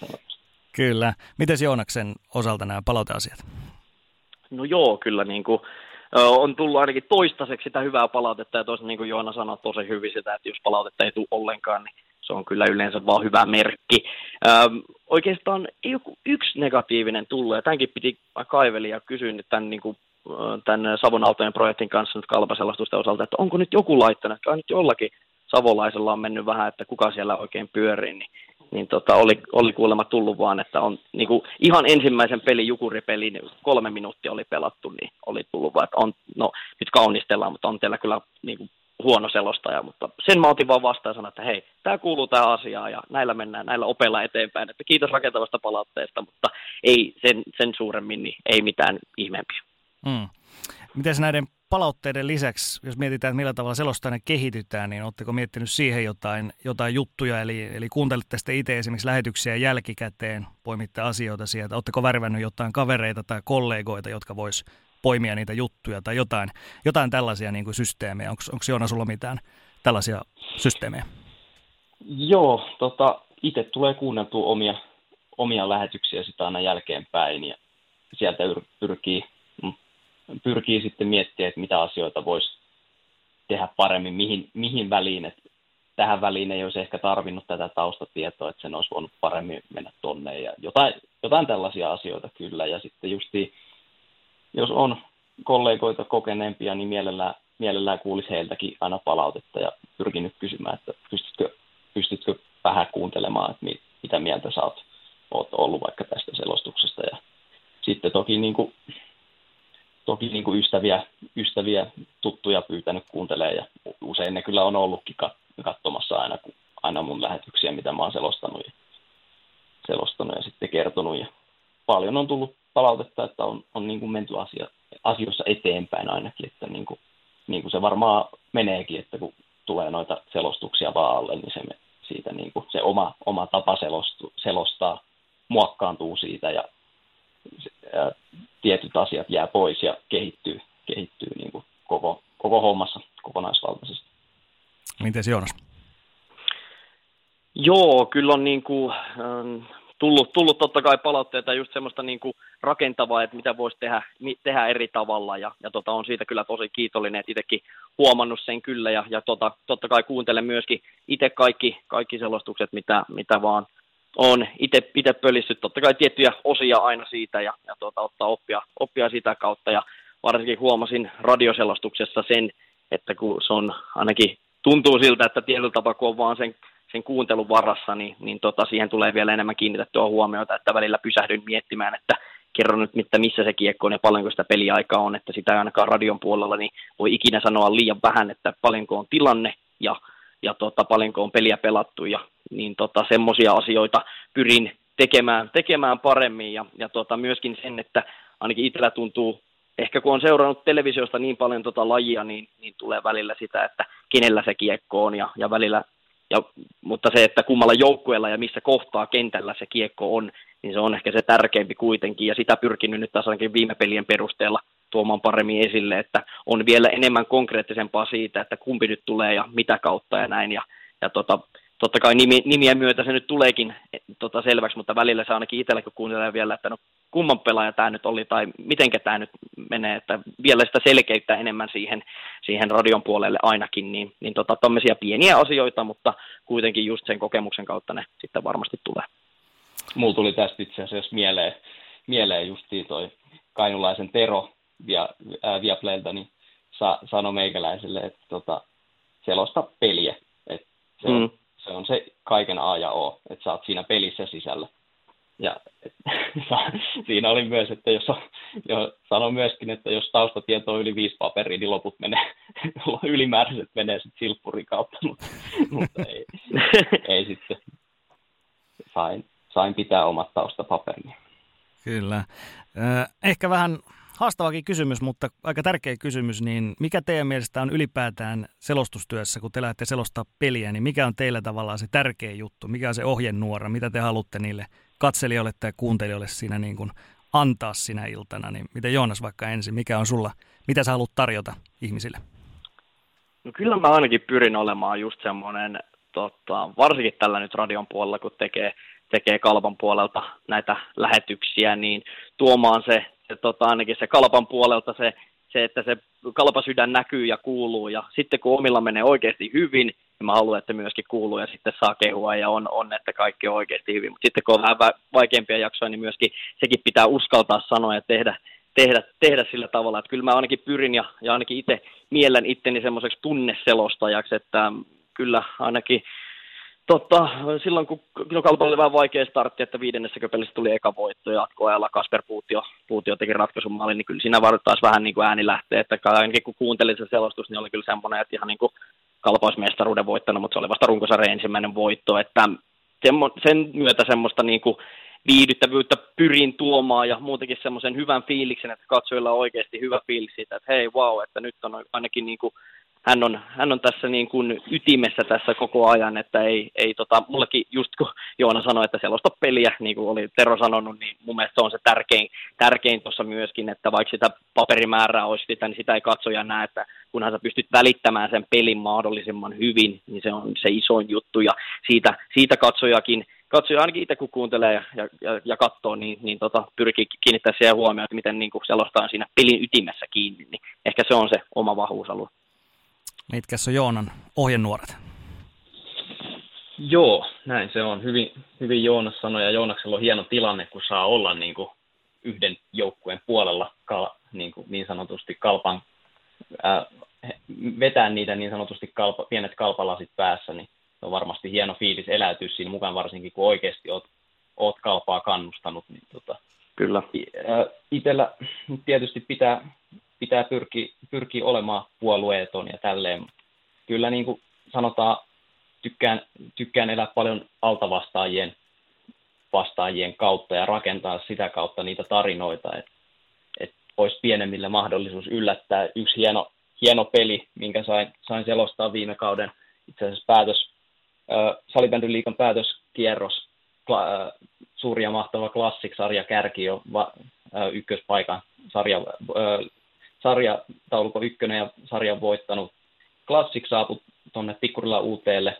Kyllä. Miten Joonaksen osalta nämä palauteasiat? No joo, kyllä niin kuin, on tullut ainakin toistaiseksi sitä hyvää palautetta ja toisaalta niin kuin Joona sanoi tosi hyvin sitä, että jos palautetta ei tule ollenkaan, niin se on kyllä yleensä vaan hyvä merkki. Ähm, oikeastaan ei joku yksi negatiivinen tullut, ja tämänkin piti kaiveli ja kysyä nyt tämän, niin kuin, tämän Savon autojen projektin kanssa nyt kalpaselastusten osalta, että onko nyt joku laittanut, että nyt jollakin savolaisella on mennyt vähän, että kuka siellä oikein pyörii, niin, niin tota, oli, oli kuulemma tullut vaan, että on niin kuin ihan ensimmäisen pelin, jukuripelin, kolme minuuttia oli pelattu, niin oli tullut vaan, että on, no nyt kaunistellaan, mutta on teillä kyllä niin kuin huono selostaja, mutta sen mä otin vaan vastaan sanoin, että hei, tämä kuuluu tämä asiaan ja näillä mennään, näillä opella eteenpäin, että kiitos rakentavasta palautteesta, mutta ei sen, sen suuremmin, niin ei mitään ihmeempiä. Mm. Miten näiden palautteiden lisäksi, jos mietitään, että millä tavalla selostajana kehitytään, niin oletteko miettinyt siihen jotain, jotain juttuja, eli, eli kuuntelette sitten itse esimerkiksi lähetyksiä jälkikäteen, poimitte asioita sieltä, oletteko värvännyt jotain kavereita tai kollegoita, jotka vois poimia niitä juttuja tai jotain, jotain tällaisia niin kuin systeemejä. Onko Joona sulla mitään tällaisia systeemejä? Joo, tota, itse tulee kuunneltua omia, omia lähetyksiä sitä aina jälkeenpäin ja sieltä pyrkii, mm, pyrkii sitten miettimään, että mitä asioita voisi tehdä paremmin, mihin, mihin väliin. Että tähän väliin ei olisi ehkä tarvinnut tätä taustatietoa, että sen olisi voinut paremmin mennä tonne ja jotain, jotain tällaisia asioita kyllä. Ja sitten justiin jos on, kollegoita kokeneempia, niin mielellään, mielellään kuulisi heiltäkin aina palautetta ja pyrkinyt kysymään, että pystytkö, pystytkö vähän kuuntelemaan, että mit, mitä mieltä sä oot, oot ollut vaikka tästä selostuksesta. Ja sitten toki, niin kuin, toki niin kuin ystäviä, ystäviä, tuttuja pyytänyt kuuntelemaan ja usein ne kyllä on ollutkin katsomassa aina, aina mun lähetyksiä, mitä mä oon selostanut ja, selostanut ja sitten kertonut. Ja paljon on tullut palautetta, että on, on niin kuin menty asia, asioissa eteenpäin ainakin, että niin kuin, niin kuin se varmaan meneekin, että kun tulee noita selostuksia vaan alle, niin se, siitä niin kuin se oma, oma tapa selostu, selostaa muokkaantuu siitä ja, ja tietyt asiat jää pois ja kehittyy, kehittyy niin kuin koko, koko hommassa kokonaisvaltaisesti. Miten Joonas? Joo, kyllä on niin kuin, ähm, tullut, tullut totta kai palautteita just semmoista niin kuin rakentavaa, että mitä voisi tehdä, tehdä eri tavalla ja, ja tota, on siitä kyllä tosi kiitollinen, että itsekin huomannut sen kyllä ja, ja tota, totta kai kuuntelen myöskin itse kaikki, kaikki selostukset, mitä, mitä vaan on itse, itse pölissyt, totta kai tiettyjä osia aina siitä ja, ja tota, ottaa oppia, oppia sitä kautta. Ja varsinkin huomasin radioselostuksessa sen, että kun se on ainakin tuntuu siltä, että tietyllä tapaa kun on vaan sen sen kuuntelun varassa, niin, niin tota, siihen tulee vielä enemmän kiinnitettyä huomiota, että välillä pysähdyn miettimään, että kerron nyt, että missä se kiekko on ja paljonko sitä peliaikaa on, että sitä ei ainakaan radion puolella niin voi ikinä sanoa liian vähän, että paljonko on tilanne ja, ja tota, paljonko on peliä pelattu ja niin tota, semmoisia asioita pyrin tekemään, tekemään paremmin. Ja, ja tota, myöskin sen, että ainakin itsellä tuntuu, ehkä kun on seurannut televisiosta niin paljon tota lajia, niin, niin tulee välillä sitä, että kenellä se kiekko on ja, ja välillä ja, mutta se, että kummalla joukkueella ja missä kohtaa kentällä se kiekko on, niin se on ehkä se tärkeämpi kuitenkin, ja sitä pyrkinyt nyt taas ainakin viime pelien perusteella tuomaan paremmin esille, että on vielä enemmän konkreettisempaa siitä, että kumpi nyt tulee ja mitä kautta ja näin, ja, ja tota, totta kai nimi, nimien myötä se nyt tuleekin tota, selväksi, mutta välillä se ainakin itsellä, kun kuuntelee vielä, että no kumman pelaaja tämä nyt oli tai mitenkä tämä nyt menee, että vielä sitä selkeyttä enemmän siihen, siihen radion puolelle ainakin, niin, niin tota, pieniä asioita, mutta kuitenkin just sen kokemuksen kautta ne sitten varmasti tulee. Mulla tuli tästä itse asiassa mieleen, mieleen justiin toi kainulaisen Tero via, ää, Viaplaylta, niin sa, sanoi meikäläiselle, että tota, selosta peliä. Et se, mm. Se on se kaiken A ja O, että sä oot siinä pelissä sisällä. Ja et, siinä oli myös, että jos jo, sano myöskin, että jos taustatieto on yli viisi paperia, niin loput menee, ylimääräiset menee sitten silppurin kautta, mutta, mutta ei, ei sitten. Sain, sain pitää omat taustapaperini. Kyllä. Ehkä vähän haastavakin kysymys, mutta aika tärkeä kysymys, niin mikä teidän mielestä on ylipäätään selostustyössä, kun te lähdette selostaa peliä, niin mikä on teillä tavallaan se tärkeä juttu, mikä on se ohjenuora, mitä te haluatte niille katselijoille tai kuuntelijoille siinä niin kuin antaa sinä iltana, niin miten Joonas vaikka ensin, mikä on sulla, mitä sä haluat tarjota ihmisille? No kyllä mä ainakin pyrin olemaan just semmoinen, tota, varsinkin tällä nyt radion puolella, kun tekee, tekee kalpan puolelta näitä lähetyksiä, niin tuomaan se, se tota, ainakin se kalpan puolelta se se, että se kalpasydän näkyy ja kuuluu, ja sitten kun omilla menee oikeasti hyvin, niin mä haluan, että myöskin kuuluu ja sitten saa kehua ja on, on että kaikki on oikeasti hyvin. Mutta sitten kun on vähän vaikeampia jaksoja, niin myöskin sekin pitää uskaltaa sanoa ja tehdä, tehdä, tehdä sillä tavalla, että kyllä mä ainakin pyrin ja, ja ainakin itse miellän itteni semmoiseksi tunneselostajaksi, että kyllä ainakin Totta, silloin kun no, Kalpa oli vähän vaikea startti, että viidennessä pelissä tuli eka voitto ja jatkoajalla Kasper Puutio, Puutio teki ratkaisun maalin, niin kyllä siinä taas vähän niin kuin ääni lähtee, että ainakin kun kuuntelin se selostus, niin oli kyllä semmoinen, että ihan niin kuin Kalpa olisi mestaruuden voittanut, mutta se oli vasta runkosarjan ensimmäinen voitto, että sen myötä semmoista niin kuin viihdyttävyyttä pyrin tuomaan ja muutenkin semmoisen hyvän fiiliksen, että katsojilla on oikeasti hyvä fiilis siitä, että hei wow, että nyt on ainakin niin kuin hän on, hän on tässä niin kuin ytimessä tässä koko ajan, että ei, ei tota, mullekin just kun Joona sanoi, että selosta peliä, niin kuin oli Tero sanonut, niin mun mielestä se on se tärkein, tärkein tuossa myöskin, että vaikka sitä paperimäärää olisi sitä, niin sitä ei katsoja näe, että kunhan sä pystyt välittämään sen pelin mahdollisimman hyvin, niin se on se isoin juttu, ja siitä, siitä katsojakin, katsoja ainakin itse kun kuuntelee ja, ja, ja katsoo, niin, niin tota, pyrkii kiinnittää siihen huomioon, että miten niin kuin selostaa siinä pelin ytimessä kiinni, niin ehkä se on se oma vahvuusalue. Mitkä on Joonan ohjenuoret? Joo, näin se on. Hyvin, hyvin Joonas sanoi, ja Joonaksella on hieno tilanne, kun saa olla niin kuin yhden joukkueen puolella kal- niin, kuin, niin sanotusti kalpan, ää, vetää niitä niin sanotusti kalpa, pienet kalpalasit päässä, niin se on varmasti hieno fiilis eläytyä siinä mukaan, varsinkin kun oikeasti oot, oot kalpaa kannustanut. Niin tota, Kyllä. Itellä tietysti pitää, pitää pyrkiä, pyrkiä olemaan puolueeton ja tälleen. Kyllä niin kuin sanotaan, tykkään, tykkään elää paljon altavastaajien vastaajien kautta ja rakentaa sitä kautta niitä tarinoita, että et olisi pienemmillä mahdollisuus yllättää. Yksi hieno, hieno peli, minkä sain, sain selostaa viime kauden, itse asiassa päätös, äh, Salibändyn päätöskierros, kla, äh, suuri ja mahtava Classic-sarja kärki jo va, äh, ykköspaikan sarja, äh, sarja taulukko ykkönen ja sarjan voittanut. Classic saapui tuonne Tikkurilan uuteelle,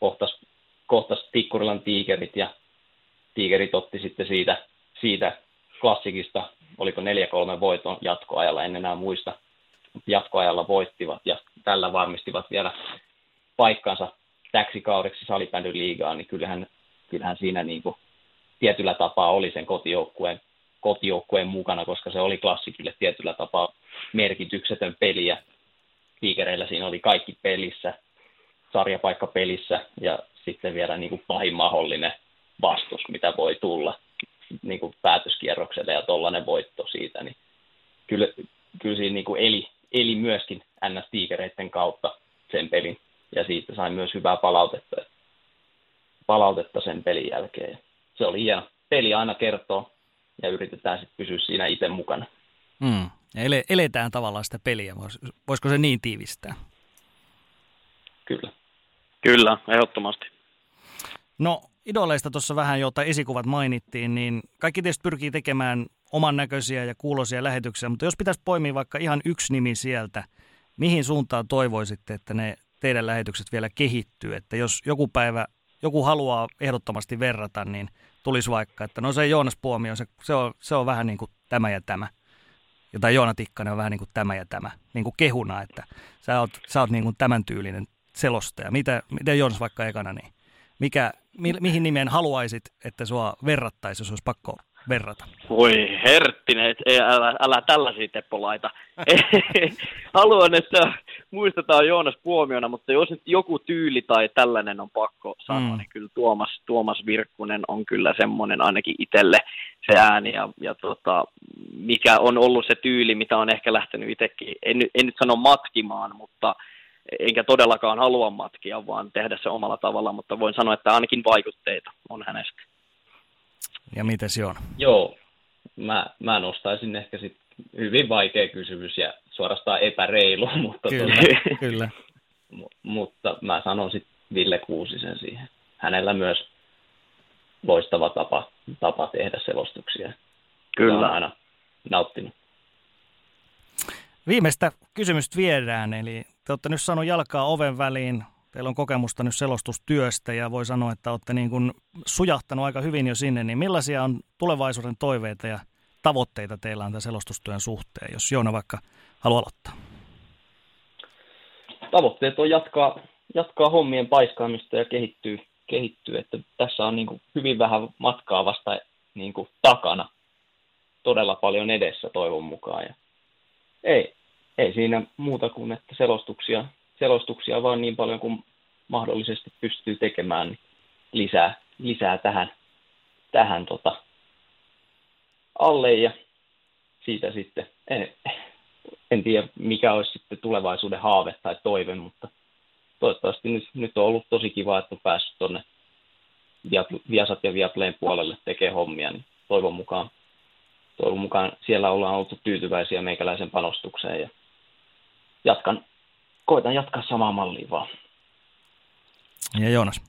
kohtas, kohtas Tikkurilan tiikerit ja tiikerit otti sitten siitä, siitä klassikista, oliko 4-3 voiton jatkoajalla, en enää muista, jatkoajalla voittivat ja tällä varmistivat vielä paikkansa täksi kaudeksi salibändyn liigaan, niin kyllähän, kyllähän siinä niin kuin tietyllä tapaa oli sen kotijoukkueen, kotijoukkueen mukana, koska se oli klassikille tietyllä tapaa merkityksetön peli ja tiikereillä siinä oli kaikki pelissä, sarjapaikka pelissä ja sitten vielä niin kuin pahin mahdollinen vastus, mitä voi tulla niin kuin päätöskierrokselle ja tuollainen voitto siitä, niin kyllä, kyllä siinä niin kuin eli, eli myöskin NS-tiikereiden kautta sen pelin ja siitä sain myös hyvää palautetta, palautetta sen pelin jälkeen. Se oli hieno. Peli aina kertoo ja yritetään sitten pysyä siinä itse mukana. Mm. Ja ele, eletään tavallaan sitä peliä, voisiko se niin tiivistää? Kyllä. Kyllä, ehdottomasti. No idoleista tuossa vähän, jota esikuvat mainittiin, niin kaikki tietysti pyrkii tekemään oman näköisiä ja kuuloisia lähetyksiä, mutta jos pitäisi poimia vaikka ihan yksi nimi sieltä, mihin suuntaan toivoisitte, että ne teidän lähetykset vielä kehittyy, että jos joku päivä joku haluaa ehdottomasti verrata, niin tulisi vaikka, että no se Joonas Puomio, se, se, on, se on vähän niin kuin tämä ja tämä. Jota Joona Tikkanen on vähän niin kuin tämä ja tämä, niin kuin kehuna, että sä oot, sä oot niin kuin tämän tyylinen selostaja. Mitä, miten Joonas vaikka ekana, niin mikä, mi, mihin nimeen haluaisit, että sua verrattaisi, jos olisi pakko verrata? Voi herttinen, ei, älä, älä tällaisia teppolaita. Haluan, että muistetaan Joonas Puomiona, mutta jos nyt joku tyyli tai tällainen on pakko sanoa, mm. niin kyllä Tuomas, Tuomas Virkkunen on kyllä semmoinen ainakin itselle se ääni ja, ja tota, mikä on ollut se tyyli, mitä on ehkä lähtenyt itsekin, en, en nyt sano matkimaan, mutta enkä todellakaan halua matkia, vaan tehdä se omalla tavalla, mutta voin sanoa, että ainakin vaikutteita on hänestä. Ja miten se on? Joo, mä, mä nostaisin ehkä sit hyvin vaikea kysymys ja suorastaan epäreilu, mutta, kyllä, tuota, kyllä. M- mutta mä sanon sitten Ville Kuusisen siihen. Hänellä myös loistava tapa, tapa tehdä selostuksia. Kyllä. Mä aina nauttinut. Viimeistä kysymystä viedään, eli te olette nyt saanut jalkaa oven väliin, teillä on kokemusta nyt selostustyöstä ja voi sanoa, että olette niin kuin sujahtanut aika hyvin jo sinne, niin millaisia on tulevaisuuden toiveita ja tavoitteita teillä on tämän selostustyön suhteen, jos Joona vaikka haluaa aloittaa? Tavoitteet on jatkaa, jatkaa hommien paiskaamista ja kehittyy, kehittyy että tässä on niin kuin hyvin vähän matkaa vasta niin kuin takana, todella paljon edessä toivon mukaan. Ja ei, ei siinä muuta kuin, että selostuksia, selostuksia vaan niin paljon kuin mahdollisesti pystyy tekemään niin lisää, lisää tähän, tähän tota, alle ja siitä sitten, en, en tiedä mikä olisi sitten tulevaisuuden haave tai toive, mutta toivottavasti nyt, nyt on ollut tosi kiva, että on päässyt tuonne Viasat ja Viaplayn puolelle tekemään hommia, niin toivon mukaan, toivon mukaan siellä ollaan oltu tyytyväisiä meikäläisen panostukseen ja jatkan, koitan jatkaa samaa mallia vaan. Ja Joonas?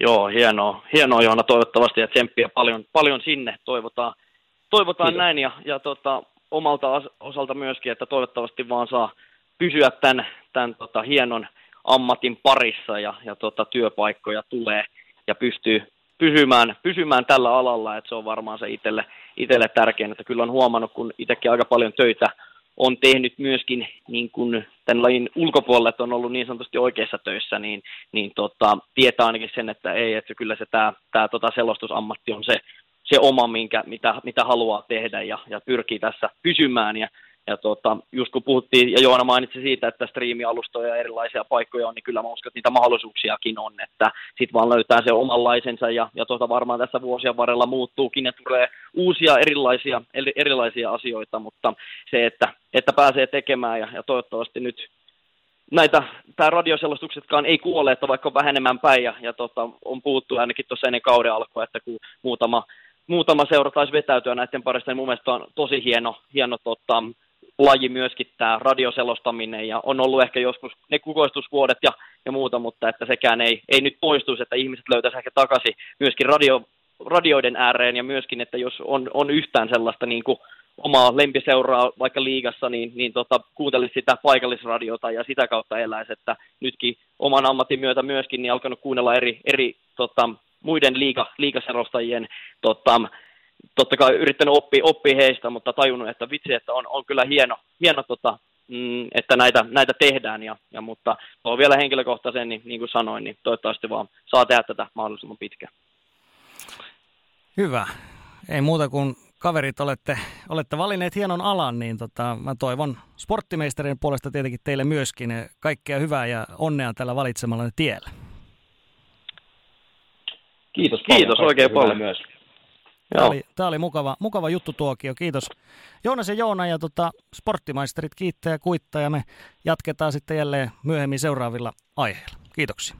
Joo, hienoa, hienoa Joona toivottavasti ja tsemppiä paljon, paljon sinne toivotaan, toivotaan Kiitos. näin ja, ja tota, omalta osalta myöskin, että toivottavasti vaan saa pysyä tämän, tämän tota, hienon ammatin parissa ja, ja tota, työpaikkoja tulee ja pystyy pysymään, pysymään tällä alalla, että se on varmaan se itselle, itselle tärkein, että kyllä on huomannut, kun itsekin aika paljon töitä on tehnyt myöskin niin kuin tämän lajin ulkopuolelle, että on ollut niin sanotusti oikeissa töissä, niin, niin tota, tietää ainakin sen, että ei, että kyllä se tämä, tämä tota selostusammatti on se, se oma, minkä, mitä, mitä haluaa tehdä ja, ja pyrkii tässä pysymään. Ja, ja tota, just kun puhuttiin, ja Joona mainitsi siitä, että striimialustoja ja erilaisia paikkoja on, niin kyllä mä uskon, että niitä mahdollisuuksiakin on, että sitten vaan löytää se omanlaisensa, ja, ja tota varmaan tässä vuosien varrella muuttuukin, ja tulee uusia erilaisia, erilaisia asioita, mutta se, että, että pääsee tekemään, ja, ja toivottavasti nyt näitä, tämä radioselostuksetkaan ei kuole, että vaikka on vähenemään päin, ja, ja tota, on puhuttu ainakin tuossa ennen kauden alkua, että kun muutama, muutama seura taisi vetäytyä näiden parista, niin mun mielestä on tosi hieno, hieno tota, laji myöskin tämä radioselostaminen ja on ollut ehkä joskus ne kukoistusvuodet ja, ja muuta, mutta että sekään ei, ei nyt poistuisi, että ihmiset löytäisivät ehkä takaisin myöskin radio, radioiden ääreen ja myöskin, että jos on, on yhtään sellaista niin kuin omaa lempiseuraa vaikka liigassa, niin, niin tota, kuuntelisi sitä paikallisradiota ja sitä kautta eläisi, että nytkin oman ammatin myötä myöskin niin alkanut kuunnella eri, eri tota, muiden liiga, liigaselostajien tota, totta kai yrittänyt oppia, oppia heistä, mutta tajunnut, että vitsi, että on, on kyllä hieno, hieno tota, mm, että näitä, näitä tehdään, ja, ja, mutta on vielä henkilökohtaisen, niin, niin kuin sanoin, niin toivottavasti vaan saa tehdä tätä mahdollisimman pitkään. Hyvä. Ei muuta kuin kaverit olette, olette valinneet hienon alan, niin tota, mä toivon sporttimeisterin puolesta tietenkin teille myöskin kaikkea hyvää ja onnea tällä valitsemalla tiellä. Kiitos, Kiitos oikein paljon. Myös. Tämä oli, tämä oli mukava, mukava juttu tuokio, kiitos. Joonas ja Joona ja tota, sporttimaisterit kiittää ja kuittaa ja me jatketaan sitten jälleen myöhemmin seuraavilla aiheilla. Kiitoksia.